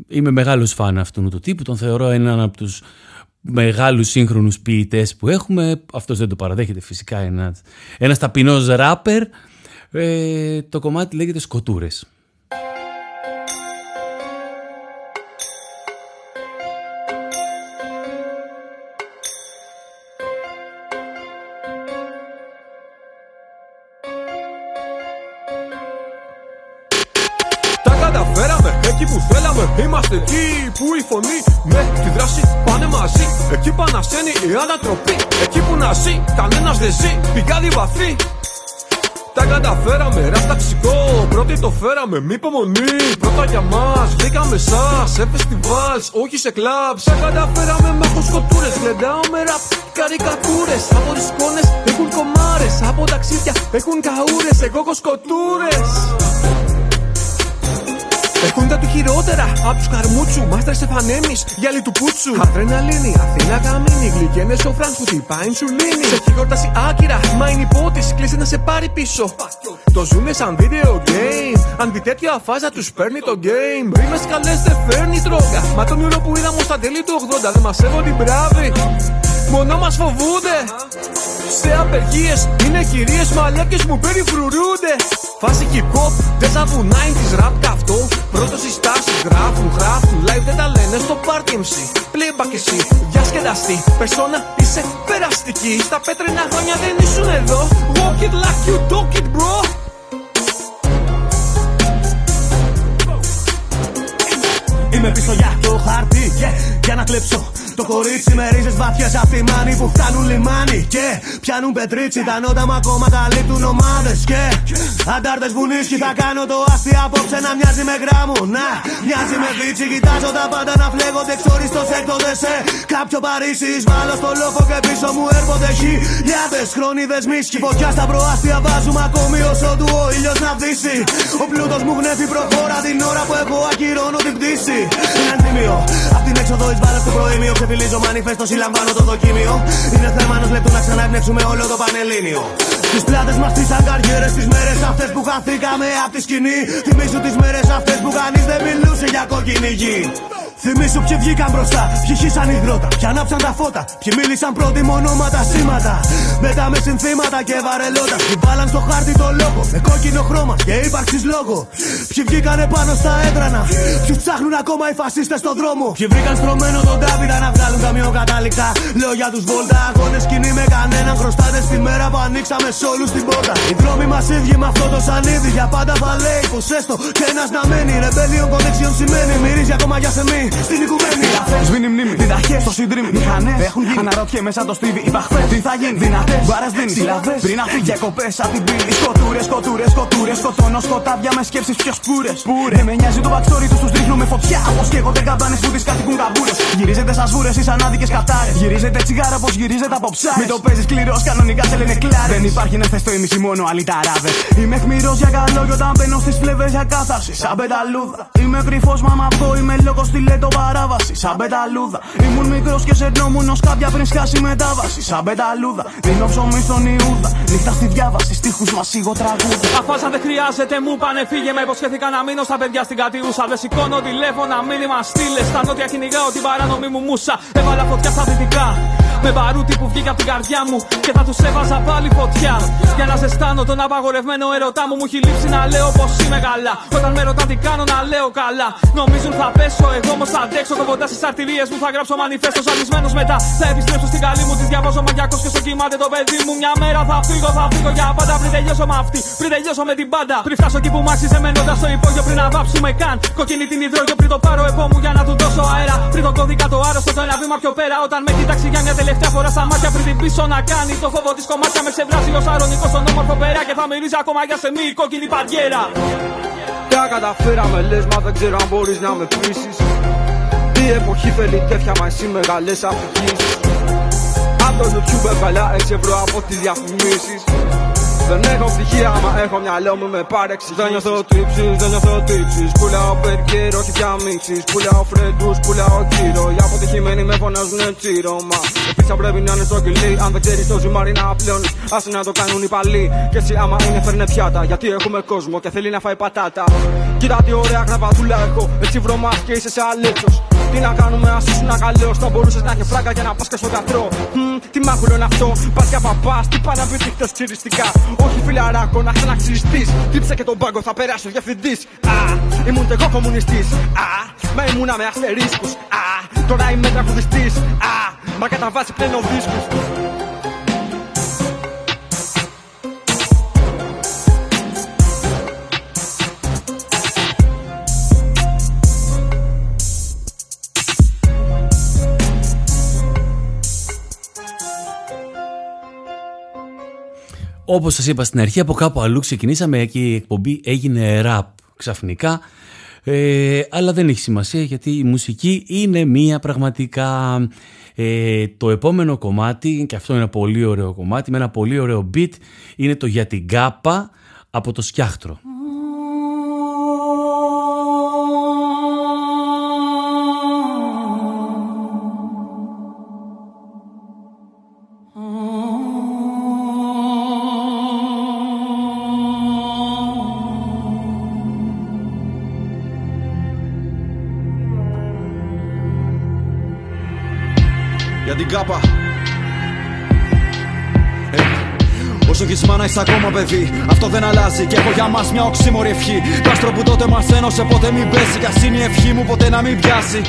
S2: είμαι μεγάλος φαν αυτού του τύπου, τον θεωρώ έναν από τους μεγάλους σύγχρονους ποιητές που έχουμε. Αυτός δεν το παραδέχεται φυσικά, ένας, ένας ταπεινός ράπερ. Ε, το κομμάτι λέγεται «Σκοτούρες».
S13: Εκεί που η φωνή με τη δράση πάνε μαζί. Εκεί που ανασένει η ανατροπή. Εκεί που να ζει, κανένας δεν ζει. Πηγάδι βαθύ. Τα καταφέραμε, ραπ ταξικό. Πρώτοι το φέραμε, μη υπομονή. Πρώτα για μας, βρήκαμε σα σε φεστιβάλς, όχι σε κλαμπ. Τα καταφέραμε με σκοτούρε. Γλεντάω με ραπ, καρικατούρες. Από τι κόνε έχουν κομμάρες. Από ταξίδια έχουν καούρες. Εγώ έχω σκοτούρε. Έχουν τα του χειρότερα από τους καρμούτσου. Μάστρε σε φανέμι, γυαλί του πούτσου. Αδρεναλίνη, Αθήνα γαμίνη. Γλυκένε ο Φραντ που τυπά ινσουλίνη. Σε έχει γιορτάσει άκυρα, μα είναι υπότιση. Κλείσε να σε πάρει πίσω. Το ζουνε σαν video game. Αν δει τέτοια φάζα τους παίρνει το game. Ρήμε καλέ δεν φέρνει τρόγα. Μα το μυαλό που είδαμε στα τέλη του 80 δεν μα έβω την μπράβη. Μόνο μας φοβούνται. Σε απεργίες είναι κυρίες μαλάκες μου περιφρουρούνται. Φάση hip hop, δεν θα βουνάει τη ραπ καυτό. Πρώτος οι στάσει γράφουν, γράφουν. Live δεν τα λένε στο party MC. Playback εσύ, διασκεδαστή. Περσόνα είσαι περαστική. Στα πέτρινα χρόνια δεν ήσουν εδώ. Walk it like you talk it, bro.
S14: Είμαι πίσω για το χάρτη, yeah, για να κλέψω το κορίτσι με ρίζες βαθιές από τη μάνη που φτάνουν λιμάνι. Και πιάνουν πετρίτσι τα νότα μα ακόμα καλύπτουν ομάδες. Και αντάρτες βουνίσκι θα κάνω το άστι απόψε να μοιάζει με γράμμου. Να μοιάζει με βίτσι. Κοιτάζω τα πάντα να φλέγονται ξόριστος έκτοδε σε κάποιο Παρίσι. Βάλω στο λόγο και πίσω μου έρχονται χιλιάδες χρόνιδες μίσκι. Φωτιά στα προάστια βάζουμε ακόμη όσο του ο ήλιος να δύσει. Ο πλούτος μου γνέφει προχώρα την ώρα που εγώ ακυρώνω την πτήση. Είναι τίμιο. Απ' την έξοδο εις στο προήμιο ξεφυλίζω μανιφέστο ή λαμβάνω το δοκίμιο. Είναι θέμα ενός λεπτού να ξαναεμπνεύσουμε όλο το πανελλήνιο. Τι πλάτες μας τι αγκαριέρες, τι μέρες αυτές που χαθήκαμε από τη σκηνή. Θυμίζω τις μέρες αυτές που κανείς δεν μιλούσε για κόκκινη γη. Θυμήσου ποιοι βγήκαν μπροστά, ποιοι χύσαν υδρότα, ποιοι ανάψαν τα φώτα, ποιοι μίλησαν πρώτοι μονόματα σήματα. Μετά με συνθήματα και βαρελότα, ποιοι βάλαν στο χάρτη το λόγο, με κόκκινο χρώμα και ύπαρξης λόγο. Ποιοι βγήκαν πάνω στα έδρανα, ποιοι ψάχνουν ακόμα οι φασίστες στον δρόμο. Ποιοι βρήκαν στρωμένο τον Ντάβιρα να βγάλουν τα μειοκατάληκτα. Λόγια τους βόλτα, αγώνες σκηνή με κανέναν χρωστάτες στη μέρα που ανοίξαμε σε όλους την πόρτα. Οι δρόμοι μας ίδιοι με αυτό το σανίδι για πάντα θα λέει πω έστω και ένας να μένει. Ρεμπέλιον connection σημαίνει μυρίζει ακόμα για σεμί στην οικουμένη. Σβήνει μνήμη, διδαχέ στο συντρίμι. Μηχανές έχουν γίνει. Αναρωτιέ μέσα το στίβι. Υπαχθέ, τι θα γίνει. Δυνατές, μπάρε δίνει. Συλλαβές, πριν να φύγει κοπές από την πύλη. Σκοτούρες, σκοτούρες, σκοτούρες. Σκοτώνω σκοτάδια με σκέψεις πιο σπούρε. Πούρες, δεν με νοιάζει το backstory τους, τους ρίχνω με φωτιά. Όπως καίγονται καμπάνε που τις κατοικούν καμπούρε. Γυρίζετε σα βούρε, ει ανάδικε κατάρες. Γυρίζετε τσιγάρα όπως γυρίζετε από ψάρες. Μην το παίζεις σκληρός, κανονικά σε λένε κλάρες. Δεν υπάρχει να θες το ημισή μόνο άλλοι ταράδε. Είμαι χμηρός για καλό και όταν μπαίνω στις φλεβέ για κάθαρση. Σαν πεταλούδα. Είμαι κρυφός, μα αυτό είμαι λόγος στη λέτο παράβαση. Σαν πεταλούδα. Ήμουν μικρός και σερνόμουν ως κάποια πριν σκάσει μετάβαση. Σαν πεταλούδα. Δίνω ψωμί στον Ιούδα. Νύχτα στη διάβαση, στίχους μας σίγω τραγούδα.
S13: Αφάσα δεν χρειάζεται, μου πάνε φύγε. Με υποσχέθηκα να μείνω στα παιδιά στην κατιούσα. Δεν σηκώνω τηλέφωνα, μήνυμα στείλε. Στα νότια κυνηγάω την παράνομη μου μουσα. Έβαλα φωτιά στα δυτικά. Με μπαρούτι που βγήκε από την καρδιά μου και θα τους έβαζα πάλι φωτιά. Για να ζεστάνω τον απαγορευμένο ερωτά μου, μου έχει λείψει να λέω πως είμαι καλά. Όταν με ρωτά τι κάνω, να λέω καλά. Νομίζουν θα πέσω, εγώ όμως θα αντέξω. Κοντά στις αρτηρίες μου θα γράψω μανιφέστο. Αλυσμένο μετά θα επιστρέψω στην καλή μου. Τη διαβάζω μαγιακό και στο κοιμάται το παιδί μου. Μια μέρα θα φύγω, θα φύγω για πάντα. Πριν τελειώσω με αυτή, πριν τελειώσω με την πάντα. Πριν φτάσω εκεί που μ' άξιζε μένοντας στο υπόγειο πριν να βάψουμε καν. Κοκκινή την υδρόγειο πριν το πάρω επόμου για να του δώσω αέρα. Πριν το κώδικα το άρρωστο το ένα βήμα πιο πέρα. Όταν με κοιτάξει για μια τελευταία φορά στα μάτια πριν την πίσω να κάνει. Το φόβο της κομμάτια με ξεβράσει ω αρωνικό στον όμορφο πέρα και θα μυρίζει ακόμα για σε μη κόκκινη παντιέρα. Τα καταφέραμε λες μα δεν ξέρω αν μπορείς να με πείσεις Τι εποχή θέλει τέτοια μα εσύ μεγάλες αφηγήσεις Από το YouTube έβγαλα 6 ευρώ από τις διαφημίσεις
S15: Δεν έχω πτυχία, μα έχω μυαλό μου με πάρεξης. Δεν νιώθω τύψεις, δεν νιώθω τύψεις. Πουλάω περκύρο, όχι πια μίξεις. Πουλάω φρέντου, πουλάω κύρο. Οι αποτυχημένοι με φωνάζουν τσίρο. Μα επίσης πρέπει να είναι στο κιλί. Αν δεν ξέρεις το ζυμάρι να πλώνει, άσε να το κάνουν οι παλιοί. Και εσύ άμα είναι φέρνε πιάτα. Γιατί έχουμε κόσμο και θέλει να φάει πατάτα. Κοίτα τι ωραία κραβατούλα έχω. Έτσι βρωμά και είσαι σε αλέξο. Τι να κάνουμε, ας ήσουν καλό. Θα μπορούσες να έχεις φράγκα για να πας και στο γιατρό. τι μάχουλο είναι αυτό, πας για παπάς. Τι πάνε να πει χτε τσιριστικά. Όχι φιλαράκο, να ξαναξυριστείς. Τύψε και τον πάγκο, θα περάσει ο διευθυντή. Α, ήμουν και εγώ κομμουνιστής. Α, μα ήμουνα με αστερίσκους. Α, τώρα είμαι τραγουδιστής. Α, μα κατά βάση πλένω δίσκους.
S2: Όπως σας είπα στην αρχή, από κάπου αλλού ξεκινήσαμε και η εκπομπή έγινε ραπ ξαφνικά. Ε, αλλά δεν έχει σημασία γιατί η μουσική είναι μία πραγματικά ε, το επόμενο κομμάτι και αυτό είναι ένα πολύ ωραίο κομμάτι με ένα πολύ ωραίο beat είναι το για την κάπα από το σκιάχτρο.
S16: Είσαι ακόμα παιδί, αυτό δεν αλλάζει. Και έχω για μας μια οξύμορη ευχή. Το άστρο που τότε μας ένωσε, ποτέ μην πέσει. Κι ας είναι η ευχή μου, ποτέ να μην πιάσει.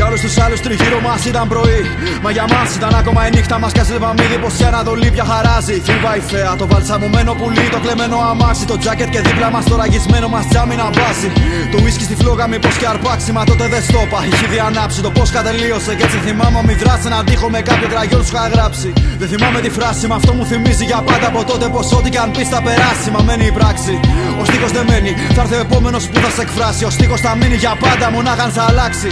S16: Για όλους τους άλλους τριγύρω μας ήταν πρωί. Μα για μας ήταν ακόμα η νύχτα μας. Κάτσε βαμίδι πως η Ανατολή πια χαράζει. Θύβα η θέα, το βαλσαμωμένο πουλί, το κλεμμένο αμάξι. Το τζάκετ και δίπλα μας το ραγισμένο μας τζάμι να μπάσει. Το ουίσκι στη φλόγα, μήπως και αρπάξει. Μα τότε δεν στόπα. Είχε διανάψει το πώς κατελείωσε. Και έτσι θυμάμαι μη δράσει έναν τείχο με κάποιο τραγιό του είχα γράψει. Δεν θυμάμαι τη φράση, μα αυτό μου θυμίζει για πάντα από τότε πως ό,τι και αν πεις θα περάσει. Μα μένει η πράξη. Ο στίχος δεν μένει. Θα έρθει ο επόμενος που θα σε εκφράσει. Ο στίχος θα μείνει για πάντα, μονάχα αν θα αλλάξει.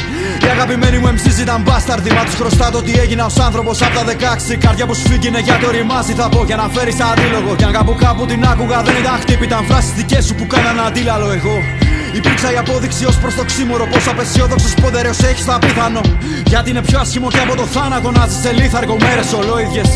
S16: Η αγαπημένη μου MCs ήταν μπάσταρδη. Μα τους χρωστάω το ότι έγινα ως άνθρωπος από τα 16. Καρδιά που σφίγγινε γιατί οριμάζει θα πω για να φέρεις αντίλογο. Κι αν κάπου κάπου την άκουγα δεν ήταν χτύπη. Ήταν φράσεις δικές σου που κάναν αντίλαλο εγώ. Υπήρξα η απόδειξη ως προς το ξύμορο. Πόσο απεσιόδοξος ποδερέο έχεις το απίθανο. Γιατί είναι πιο άσχημο και από το θάνατο να ζεις σε λίθαργο μέρες ολόιδιες.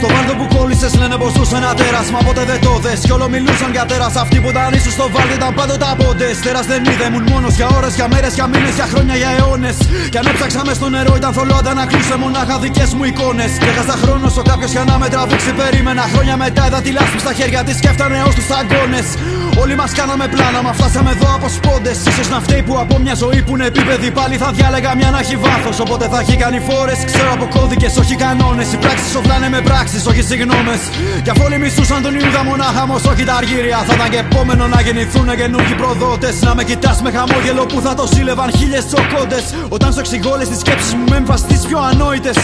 S16: Στο βάλτο που κόλλησες λένε πως ζούσε ένα τέρα. Μα ποτέ δεν το δες. Κι όλο μιλούσαν για τέρας. Αυτοί που ήταν ίσως στο βάλτι ήταν πάντοτε απόντες. Τέρας δεν είδε, ήμουν μόνος για ώρες, για μέρες, για μήνες, για χρόνια, για αιώνες. Κι αν έψαξα μες στο νερό ήταν θολό, αντανακλούσε μονάχα δικές μου εικόνες. Και έχασα χρόνος στο κάποιος για να με τραβήξει. Περίμενα χρόνια μετά είδα τη λάσπη στα χέρια της και έφτανε ως τους αγκώνες. Όλοι μας κάναμε πλάνα, μα φτάσαμε εδώ από σπόντες. σω να φταίει που από μια ζωή που είναι επίπεδη πάλι θα διάλεγα μια να έχει βάθος. Οπότε θα έχει κάνει φόρες. Ξέρω από κώδικες, όχι κανόνες. Οι πράξεις σοφλάνε με πράξεις, όχι συγγνώμες. Κι αφού όλοι μισούσαν τον Ιούδα μονάχα όμω όχι τα αργύρια. Θα ήταν και επόμενο να γεννηθούν καινούργιοι προδότες. Να με κοιτάς με χαμόγελο που θα το σύλλευαν χίλιες τσοκόντες. Όταν σου εξηγώ όλες τις σκέψεις μου με έμφαση πιο ανόητες.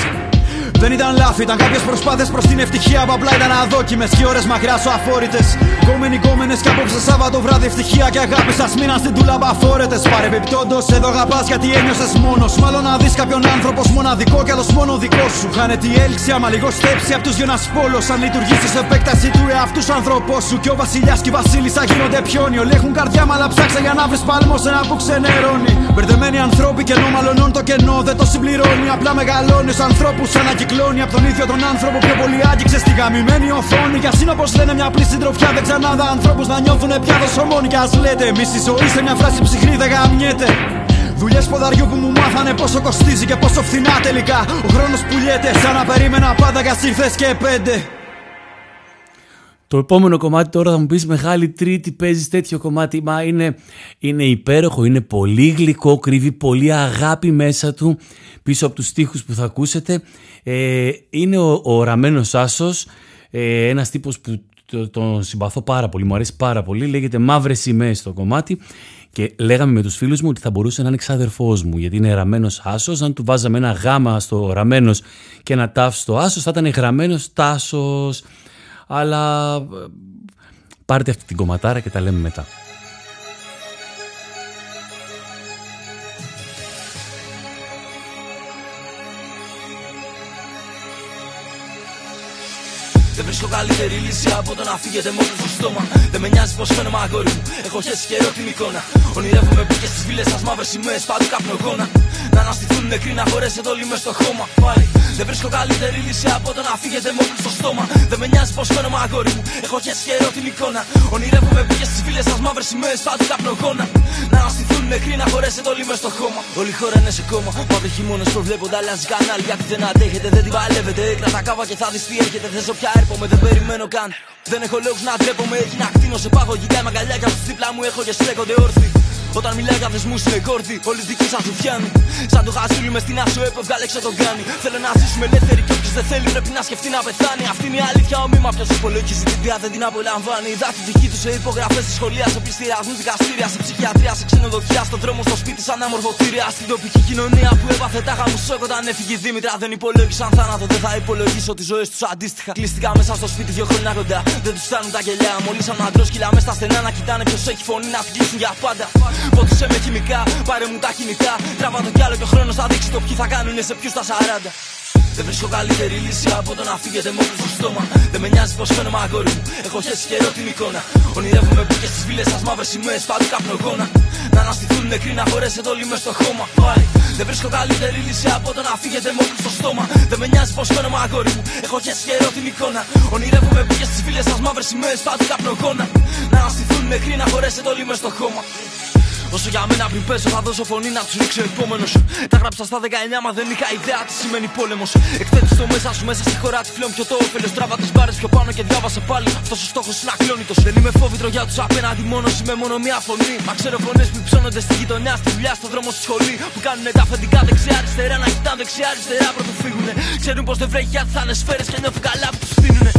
S16: Δεν ήταν λάθη, ήταν κάποιες προσπάθειες προς την ευτυχία. Παπλά ήταν αδόκιμες και ώρες μακριά σου αφόρητες. Κόμενοι κόμενες και απόψε Σάββατο βράδυ ευτυχία και αγάπη σας μείναν στην τούλαμπα αφόρετες. Παρεμπιπτόντως εδώ αγαπάς γιατί ένιωσες μόνος. Μάλλον να δεις κάποιον άνθρωπος μοναδικό κι άλλος μόνο δικός σου. Χάνεται η έλξη άμα λίγο στέψει από τους Γιώνας Πόλος. Αν λειτουργήσει σε επέκταση του εαυτούς σου άνθρωπός σου. Και ο βασιλιάς και η βασίλισσα γίνονται πιόνι. Όλοι έχουν καρδιά μα αλλά ψάξα για να βρεις πάλμο σε ένα που ξενερώνει. Μπερδεμένοι ανθρώποι και μαλωνών το κενό δεν το συμπληρώνει. Απλά μεγαλώνεις ανθρώπους σαν κυκλώνει από τον ίδιο τον άνθρωπο πιο πολύ άγγιξε στη γαμημένη οθόνη. Για σύν όπως λένε μια απλή συντροφιά δεν ξανάδα ανθρώπους να νιώθουν πια δοσομόνοι. Κι ας λέτε εμείς η ζωή σε μια φράση ψυχρή δεν γαμιέται. Δουλειές ποδαριού που μου μάθανε πόσο κοστίζει και πόσο φθηνά τελικά. Ο χρόνος πουλιέται σαν να περίμενα πάντα για ήρθε και πέντε.
S2: Το επόμενο κομμάτι τώρα θα μου πεις μεγάλη τρίτη παίζεις τέτοιο κομμάτι Μα είναι, είναι υπέροχο, είναι πολύ γλυκό, κρύβει πολύ αγάπη μέσα του Πίσω από τους στίχους που θα ακούσετε. Ε, Είναι ο, ο Ραμένος Άσος ε, Ένας τύπος που τον συμπαθώ πάρα πολύ, μου αρέσει πάρα πολύ. Λέγεται Μαύρες σημαίες το κομμάτι και λέγαμε με τους φίλους μου ότι θα μπορούσε να είναι ξάδερφός μου γιατί είναι ραμένος άσος. Αν του βάζαμε ένα γάμα στο ραμένος και ένα τάφ στο άσος θα ήταν γραμμένος τάσος αλλά ε, πάρτε αυτή την κομματάρα και τα λέμε μετά.
S17: Δεν βρίσκω καλύτερη λύση από το να φύγετε μόνος στο στόμα. Δεν με νοιάζει πως φαίνομαι αγόρι μου. Έχω χέσει καιρό την εικόνα. Ονειρεύομαι που και στις βίλες σας μαύρες σημαίες παντού καπνογόνα. Να αναστηθούν νεκροί να χωρέσετε όλοι μες στο χώμα. Πάλι δεν βρίσκω καλύτερη λύση από το να φύγετε μόνος στο στόμα. Δεν με νοιάζει πως φαίνομαι αγόρι μου. Έχω χέσει καιρό την εικόνα. Ονειρεύομαι που και στις βίλες σας μαύρες σημαίες παντού καπνογόνα. Να αναστηθούν νεκροί να χωρέσετε όλοι μες στο χώμα. Όλη η χώρα είναι σε κόμμα. Μαύρη χειμώνα προβλέπονται αλλάζει κανάλι γιατί δεν αντέχετε, δεν την παλεύετε. Κρατά κάβα και θα δεις τι έρχεται. Θες πια έρχομαι, δεν περιμένω καν. Δεν έχω λόγους να ντρέπομαι, έχει να κτίνω σε παγωγικά η μαγκαλιά και του δίπλα μου έχω και στέκονται όρθιοι. Όταν μιλάει για δεσμού είναι κόρδι, όλοι δικοί σα του πιάνει. Σαν το χαζούλι μες στην άσο έπευγα λέξε τον κάνει. Θέλω να ζήσουμε ελεύθεροι και όποιος δεν θέλει πρέπει να σκεφτεί να πεθάνει. Αυτή είναι η αλήθεια, ο μήμα ποιος υπολογίζει την πια δεν την απολαμβάνει. Η δάτη δική τους σε υπογραφές στη σχολεία, σε πληστηριασμού δικαστήρια, σε ψυχιατρία, σε ξενοδοχεία, στον δρόμο, στο σπίτι, σαν αμορφωτήρια. Στην τοπική κοινωνία που έβαθε τα σοκ όταν έφυγε η Δήμητρα δεν υπολόγισαν θάνατο. Δεν θα υπολογίσω τις ζωές τους αντίστοιχα. Κλειστικά μέσα στο σπίτι δύο χρόνια κοντά. Δεν τους φτάνουν τα γελιά. Μόλις σαν αντρόσκυλα μέσα στα στενά να κοιτάνε ποιος έχει φωνή να την για πάντα. Πότισε με χημικά, πάρε μου τα κινητά. Τραβά το κι άλλο και ο χρόνος θα δείξει το ποιοι θα κάνουν σε ποιους τα 40. Δεν βρίσκω καλύτερη λύση από το να φύγετε μόνος στο στόμα. Δεν με νοιάζει πως φαίνομαι αγόρι μου. Έχω χέσει καιρό την εικόνα. Ονειρεύομαι που και στις βίλε σας μαύρες σημαίες παντού καπνογόνα. Να αναστηθούν νεκροί να χωρέσετε όλοι μες στο χώμα. Πάλι δεν βρίσκω καλύτερη λύση από το να φύγετε μόνος στο στόμα. Δεν με νοιάζει πως φαίνομαι αγόρι μου. Έχω χέσει καιρό την εικόνα. Ονειρεύομαι που και στις βίλε σας μαύρες σημαίες παντού καπνογόνα. Να αναστηθούν νεκροί να χωρέσετε όλοι μες στο χώμα. Όσο για μένα πριν πέσω θα δώσω φωνή να τους ρίξω επόμενος. Τα γράψα στα 19 μα δεν είχα ιδέα τι σημαίνει πόλεμος. Εκθέτει το μέσα σου μέσα στη χώρα της φλέον πιο το όφελος. Τράβα τι μπάρες πιο πάνω και διάβασε πάλι. Αυτός ο στόχος είναι ακλόνητος. Δεν είμαι φόβητρο για τους απέναντι μόνος είμαι μόνο μία φωνή. Μα ξέρω φωνές που ψώνονται στη γειτονιά, στη δουλειά, στο δρόμο, στη σχολή. Που κάνουν τα αφεντικά δεξιά-αριστερά να κοιτάνε δεξιά-αριστερά πρωτού φύγουνε. Ξέρουν πως δεν βρέχει γιατί θα είναι σφαίρες και νιώθουν καλά που τους στείνουνε.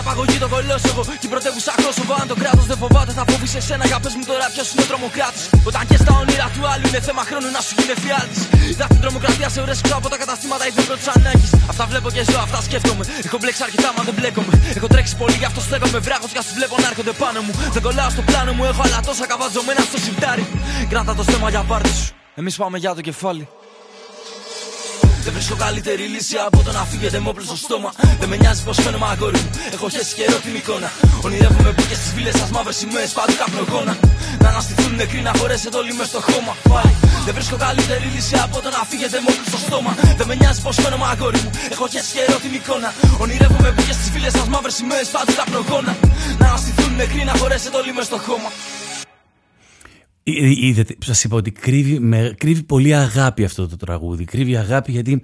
S17: Απαγωγή το κολόσοβο και η πρωτεύουσα Κόσοβο. Αν το κράτος δεν φοβάται, θα φοβεί εσένα. Για πες μου τώρα ποιος είναι ο τρομοκράτης. Όταν και στα όνειρα του άλλου είναι θέμα χρόνου να σου γίνει φιάλτη. Είδα την τρομοκρατία σε ώρε από τα καταστήματα ή δεν πρώτη ανάγκης. Αυτά βλέπω και ζω, αυτά σκέφτομαι. Έχω μπλέξει αρκετά, μα δεν μπλέκομαι. Έχω τρέξει πολύ, γι' αυτό στέκομαι βράχος και τους βλέπω να έρχονται πάνω μου. Δεν κολλάω στο πλάνο μου, έχω άλλα τόσα καβατζωμένα στο σιρτάρι. Κράτα το στέμα για πάρτι σου. Εμείς πάμε για το κεφάλι. Δεν βρίσκω καλύτερη λύση από το να φύγετε με όπλο στο στόμα. Δεν με νοιάζει πως φαίνομαι αγόρι μου. Έχω χέσει καιρό την εικόνα. Ονειρεύομαι που και στις βίλες σας μαύρες σημαίες παντού καπνογόνα. Να αναστηθούν νεκροί να χωρέσετε όλοι μες στο χώμα. Πάλι δεν βρίσκω καλύτερη λύση από το να φύγετε με όπλο στο στόμα. Δεν με νοιάζει πως φαίνομαι αγόρι μου. Έχω χέσει καιρό την εικόνα. Ονειρεύομαι που και στις βίλες σας μαύρες σημαίες παντού καπνογόνα. Να αναστηθούν νεκροί να χωρέσετε όλοι μες στο χώμα.
S2: Είδατε, σας είπα ότι κρύβει, με, κρύβει πολύ αγάπη αυτό το τραγούδι. Κρύβει αγάπη γιατί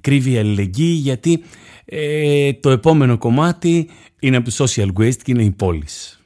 S2: κρύβει αλληλεγγύη, γιατί ε, το επόμενο κομμάτι είναι από το Social Waste και είναι η
S18: πόλης.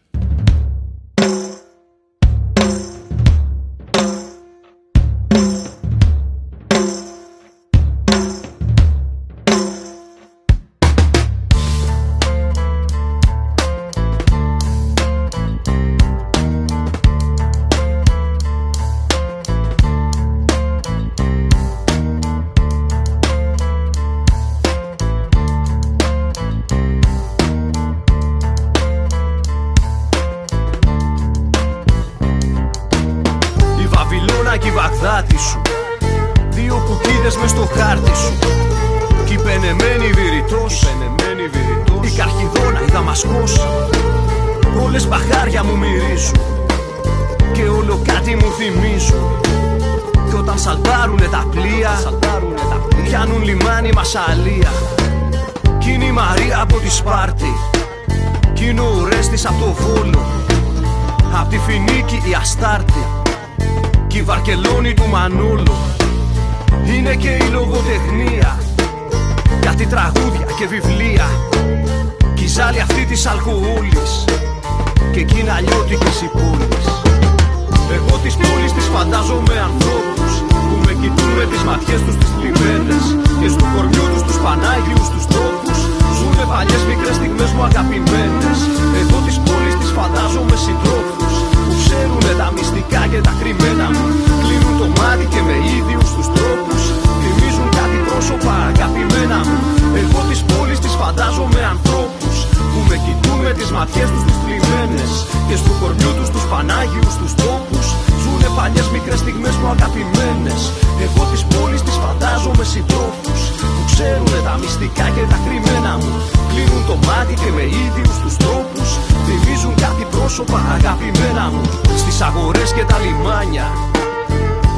S18: Μυστικά και τα κρυμμένα μου. Κλείνουν το μάτι και με ίδιους τους τρόπους. Θυμίζουν κάτι πρόσωπα αγαπημένα μου. Στις αγορές και τα λιμάνια.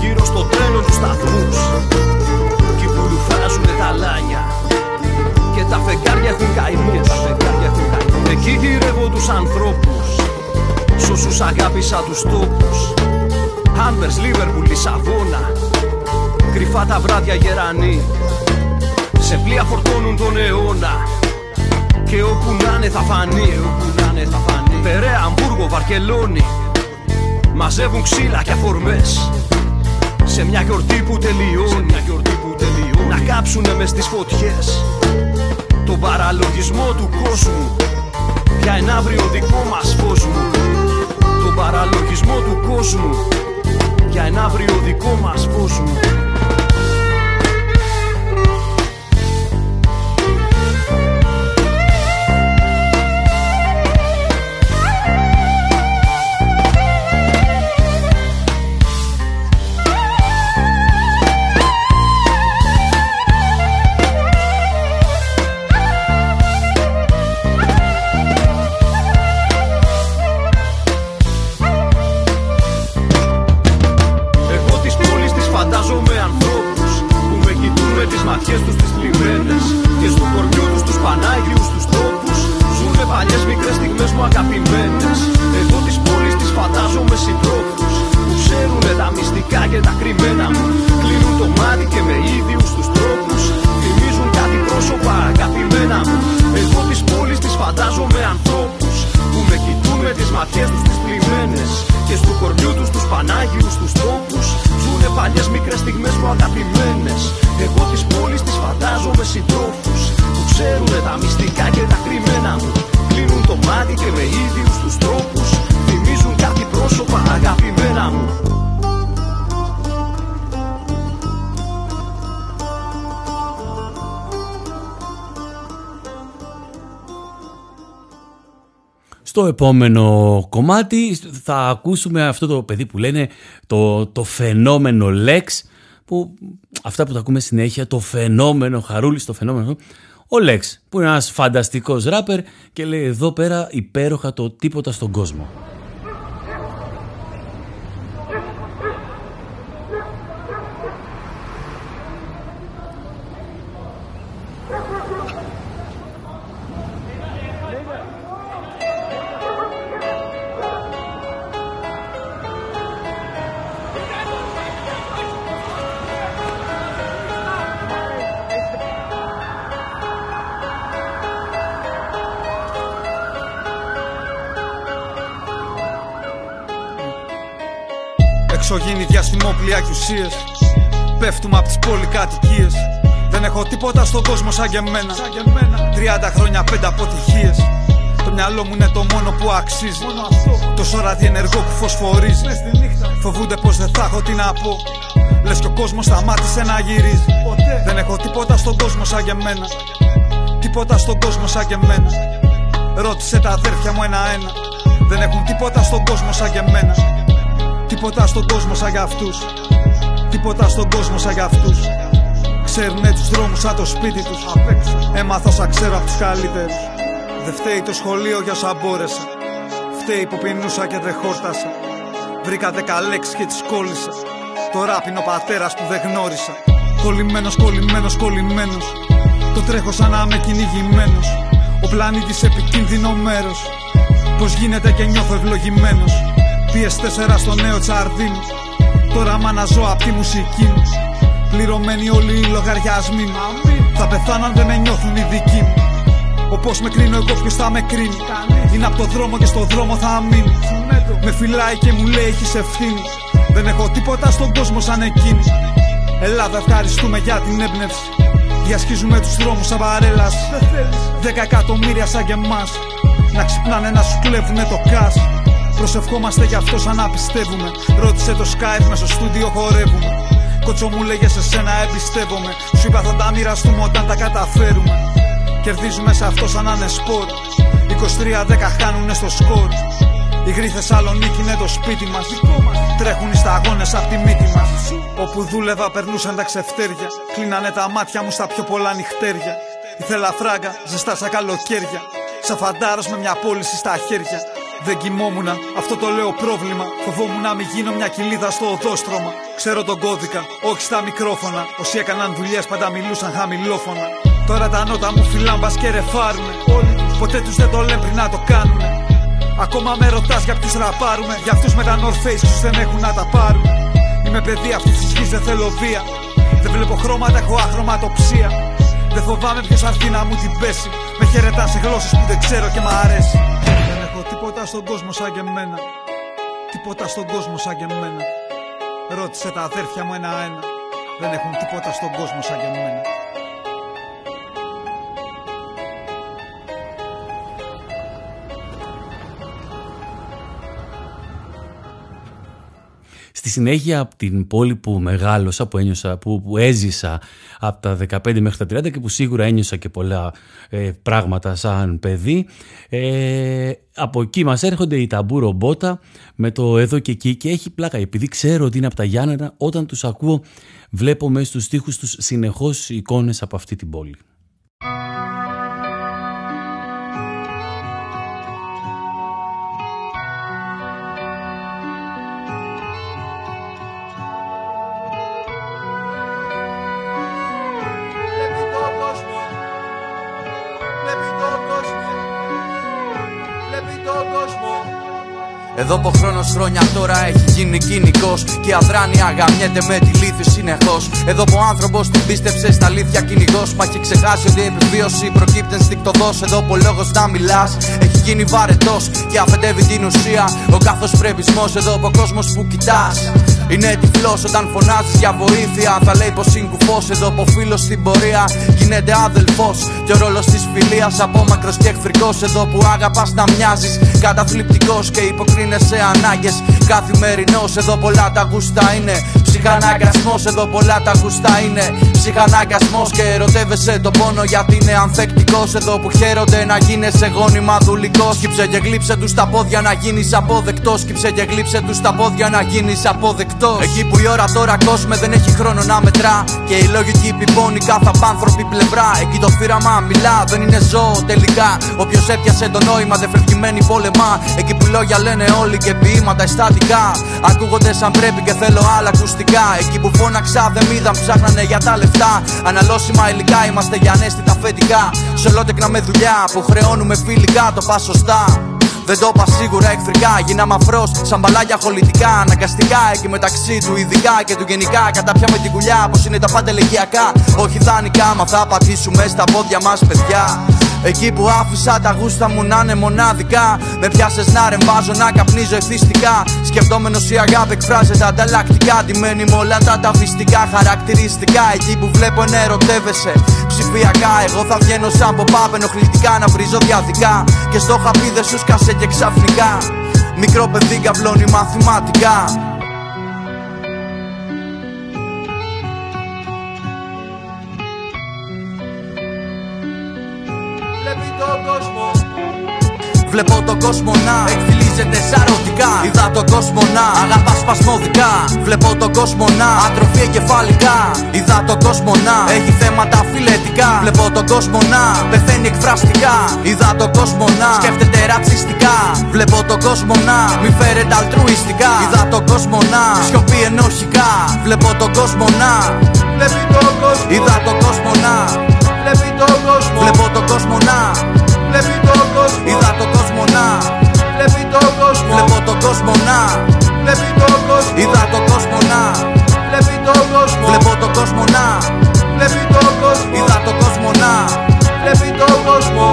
S18: Γύρω στο τρένο τους σταθμούς. Κι που λουφάζουνε τα λάνια. Και τα φεγγάρια έχουν καημούς. Εκεί γυρεύω τους ανθρώπους. Σ' όσους αγάπησα τους τόπους. Άνβερς, Λίβερπουλ, Λισαβόνα. Κρυφά τα βράδια γερανοί Σε πλοία φορτώνουν τον αιώνα. Και όπου να θα φανεί θα φανεί. Περαία, Αμβούργο, Βαρκελόνη Μαζεύουν ξύλα και αφορμές. Σε μια γιορτή που τελειώνει, μια γιορτή που τελειώνει. Να κάψουνε μες στις φωτιές. Τον παραλογισμό του κόσμου. Για ένα αύριο δικό μας φως μου. Τον παραλογισμό του κόσμου. Για ένα αύριο δικό μας φως μου.
S2: Στο επόμενο κομμάτι θα ακούσουμε αυτό το παιδί που λένε το, το φαινόμενο Lex που αυτά που τα ακούμε συνέχεια, το φαινόμενο Χαρούλης, το φαινόμενο ο Lex που είναι ένας φανταστικός ράπερ και λέει εδώ πέρα υπέροχα το τίποτα στον κόσμο.
S19: Διαστημόπλια και ουσίες Πέφτουμε από τις πολυκατοικίες. Δεν έχω τίποτα στον κόσμο σαν και εμένα. 30 χρόνια πέντε αποτυχίες. Το μυαλό μου είναι το μόνο που αξίζει. Τόσο ραδιενεργό που φωσφορίζει. Φοβούνται πως δεν θα έχω τι να πω. Λες και ο κόσμος σταμάτησε να γυρίζει. Δεν έχω τίποτα στον κόσμο σαν και εμένα. Τίποτα στον κόσμο σαν και εμένα. Ρώτησε τα αδέρφια μου ένα-ένα. Δεν έχουν τίποτα στον κόσμο σαν και εμένα. Τίποτα στον κόσμο σαν για αυτούς. Τίποτα στον κόσμο σαν για αυτούς. Ξέρουνε τους δρόμους σαν το σπίτι τους. Έμαθα όσα ξέρω από τους καλύτερους. Δεν φταίει το σχολείο για όσα μπόρεσα. Φταίει που πεινούσα και δεν χόρτασα. Βρήκα δέκα λέξεις και τις κόλλησα. Τώρα είναι ο πατέρας που δεν γνώρισα. Κολλημένος, κολλημένος, κολλημένος. Το τρέχω σαν να είμαι κυνηγημένος. Ο πλανήτης επικίνδυνο μέρος. Πώς γίνεται και νιώθω ευλογημένος. PS4 στο νέο τσαρδίνι. Τώρα μ' αναζώ απ' τη μουσική μου. Πληρωμένοι όλοι οι λογαριασμοί μου. Θα πεθάνω αν δεν με νιώθουν οι δικοί μου. Όπως με κρίνω εγώ, ποιος θα με κρίνει. Είναι από το δρόμο και στο δρόμο θα μείνει. Με φυλάει και μου λέει: Έχεις ευθύνη. Δεν έχω τίποτα στον κόσμο σαν εκείνη. Ελλάδα, ευχαριστούμε για την έμπνευση. Διασχίζουμε τους δρόμους σαν παρέλαση. Δέκα εκατομμύρια σαν και εμάς. Να ξυπνάνε να σου κλέβουνε το κάσ. Προσευχόμαστε γι' αυτό σαν να πιστεύουμε. Ρώτησε το Skype με στο στούντιο χορεύουμε. Κότσο μου λέγε σε σένα εμπιστεύομαι. Σου είπα θα τα μοιραστούμε όταν τα καταφέρουμε. Κερδίζουμε σε αυτό σαν να είναι σπορ. 23-10 χάνουνε στο σκορ. Η γρή Θεσσαλονίκη είναι το σπίτι μας. Τρέχουν οι σταγόνε από τη μύτη μας. Όπου δούλευα περνούσαν τα ξεφτέρια. Κλείνανε τα μάτια μου στα πιο πολλά νυχτέρια. Ήθελα φράγκα, ζεστά σαν καλοκαίρια. Σαν φαντάρος με μια πώληση στα χέρια. Δεν κοιμόμουν, αυτό το λέω πρόβλημα. Φοβόμουν να μην γίνω μια κοιλίδα στο οδόστρωμα. Ξέρω τον κώδικα, όχι στα μικρόφωνα. Όσοι έκαναν δουλειές πάντα μιλούσαν χαμηλόφωνα. Τώρα τα νότα μου φυλάν μπα και ρεφάρουνε. Όλοι ποτέ τους δεν το λένε πριν να το κάνουνε. Ακόμα με ρωτάς για ποιους ραπάρουμε. Για αυτούς με τα North Face που δεν έχουν να τα πάρουν. Είμαι παιδί αυτής της γης, δεν θέλω βία. Δεν βλέπω χρώματα, έχω αχρωματοψία. Δεν φοβάμαι ποιος αρθεί να μου την πέσει. Με χαιρετάς σε γλώσσες που δεν ξέρω και μ' αρέσει. Δεν έχω τίποτα στον κόσμο σαν και εμένα. Τίποτα στον κόσμο σαν και εμένα. Ρώτησε τα αδέρφια μου ένα-ένα. Δεν έχουν τίποτα στον κόσμο σαν και εμένα.
S2: Στη συνέχεια από την πόλη που μεγάλωσα, που, ένιωσα, που, που έζησα από τα 15 μέχρι τα 30 και που σίγουρα ένιωσα και πολλά ε, πράγματα σαν παιδί, ε, από εκεί μας έρχονται οι ταμπού ρομπότα με το εδώ και εκεί και έχει πλάκα επειδή ξέρω ότι είναι από τα Γιάννενα όταν τους ακούω βλέπω μέσα στους στίχους τους συνεχώς εικόνες από αυτή την πόλη.
S20: Εδώ που χρόνο χρόνια τώρα έχει γίνει κοινικός και η αδράνεια γαμιέται με τη λύθη συνεχώς. Εδώ που ο άνθρωπος την πίστεψε στα αλήθεια κυνηγός. Μα έχει ξεχάσει ότι η επιβίωση προκύπτει ενστικτοδό. Εδώ που ο λόγος να μιλάς έχει γίνει βαρετός και αφεντεύει την ουσία. Ο κάθε πρεπισμός εδώ που ο κόσμος που κοιτάς είναι τυφλός όταν φωνάζεις για βοήθεια. Θα λέει πως είναι κουφό εδώ που ο φίλος στην πορεία γίνεται άδελφος. Και ο ρόλος της φιλίας απόμακρο και εχθρικό. Εδώ που αγαπάς να μοιάζεις καταθλιπτικός και υποκρίνεσαι ανάγκες. Καθημερινός εδώ πολλά τα γούστα είναι. Ψυχαναγκασμός εδώ πολλά τα γούστα είναι. Ψυχαναγκασμός και ερωτεύεσαι το πόνο γιατί είναι ανθεκτικός. Εδώ που χαίρονται να γίνεσαι γόνιμα δουλικός. Σκύψε και γλύψε τους τα πόδια να γίνεις αποδεκτός. Σκύψε και γλύψε τους τα πόδια να γίνεις αποδεκτός. Εκεί που η ώρα τώρα κόσμε δεν έχει χρόνο να μετρά. Και η λογική πιπώνει κάθε απάνθρωπη πλευρά. Εκεί το φύραμα μιλά, δεν είναι ζώο τελικά. Όποιος έπιασε το νόημα δεν φευγημένη πόλεμα. Εκεί που λόγια λένε όλοι και ποίηματα αισθατικά. Ακούγονται σαν πρέπει και θέλω άλλα ακουστικά. Εκεί που φώναξα δεν μ' ψάχνανε για τα λεφτά. Αναλώσιμα υλικά είμαστε για ανέστητα φετικά. Σε ολότεκνα με δουλειά που χρεώνουμε φιλικά το πας σωστά. Δεν το είπα σίγουρα εχθρικά. Γίνα μαφρό σαν μπαλάκια χολητικά. Αναγκαστικά εκεί μεταξύ του ειδικά και του γενικά. Κατά πια με την κουλιά πως είναι τα πάντα λεγιακά. Όχι δανεικά, μα θα πατήσουμε στα πόδια μας, παιδιά. Εκεί που άφησα τα γούστα μου να είναι μοναδικά. Με πιάσες να ρεμβάζω, να καπνίζω ευθυστικά. Σκεπτόμενος η αγάπη εκφράζεται ανταλλακτικά. Αντιμένη με όλα τα ταυτιστικά χαρακτηριστικά. Εκεί που βλέπω να ερωτεύεσαι ψηφιακά. Εγώ θα βγαίνω σαν ποπάπ ενοχλητικά να βρίζω διαδικά. Και στο χαπί δεν σου σκάσε και ξαφνικά. Μικρό παιδί καβλώνει μαθηματικά. Βλέπω τον κόσμο να εκφυλίζεται σαρωτικά. Είδα τον κόσμο να αγαπά σπασμωδικά. Βλέπω τον κόσμο να ατροφεί εγκεφαλικά. Είδα τον κόσμο να έχει θέματα φιλετικά. Βλέπω τον κόσμο να πεθαίνει εκφραστικά. Είδα τον κόσμο να σκέφτεται ρατσιστικά. Βλέπω τον κόσμο να μη φέρεται αλτρουιστικά. Είδα τον κόσμο να σιωπεί ενοχικά. Βλέπω τον κόσμο να βλέπει τον κόσμο. Είδα τον κόσμο να βλέπει τον κόσμο. Βλέπω τον κόσμο να βλέπει τον κόσμο. Είδα τον κόσμο να βλέπει τον κόσμο. Βλέπω τον κόσμο να βλέπει τον κόσμο. Είδα τον κόσμο να βλέπει τον κόσμο. Βλέπω τον κόσμο να βλέπει τον κόσμο. Είδα τον κόσμο να βλέπει τον κόσμο.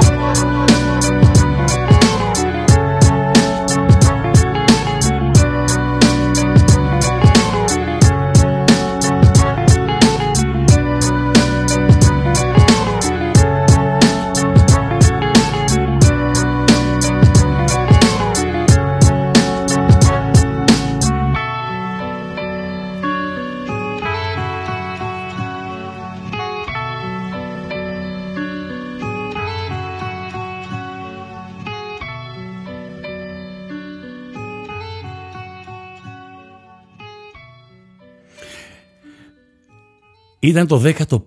S21: Ήταν το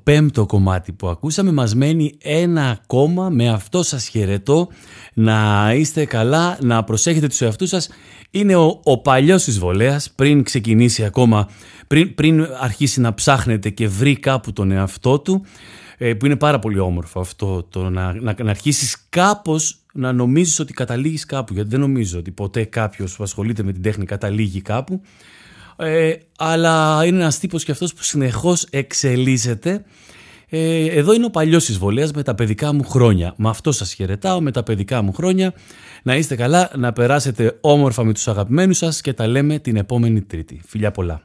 S21: 15ο κομμάτι που ακούσαμε. Μας μένει ένα ακόμα. Με αυτό σας χαιρετώ. Να είστε καλά, να προσέχετε τους εαυτούς σας. Είναι ο, ο παλιός της βολέας πριν ξεκινήσει ακόμα, πριν, πριν αρχίσει να ψάχνετε και βρει κάπου τον εαυτό του. Ε, που είναι πάρα πολύ όμορφο αυτό το να, να, να αρχίσεις κάπως να νομίζεις ότι καταλήγεις κάπου. Γιατί δεν νομίζω ότι ποτέ κάποιος που ασχολείται με την τέχνη καταλήγει κάπου. Ε, αλλά είναι ένας τύπος και αυτός που συνεχώς εξελίσσεται. Ε, εδώ είναι ο παλιός εισβολέας με τα παιδικά μου χρόνια. Με αυτό σας χαιρετάω, με τα παιδικά μου χρόνια. Να είστε καλά, να περάσετε όμορφα με τους αγαπημένους σας και τα λέμε την επόμενη Τρίτη. Φιλιά πολλά.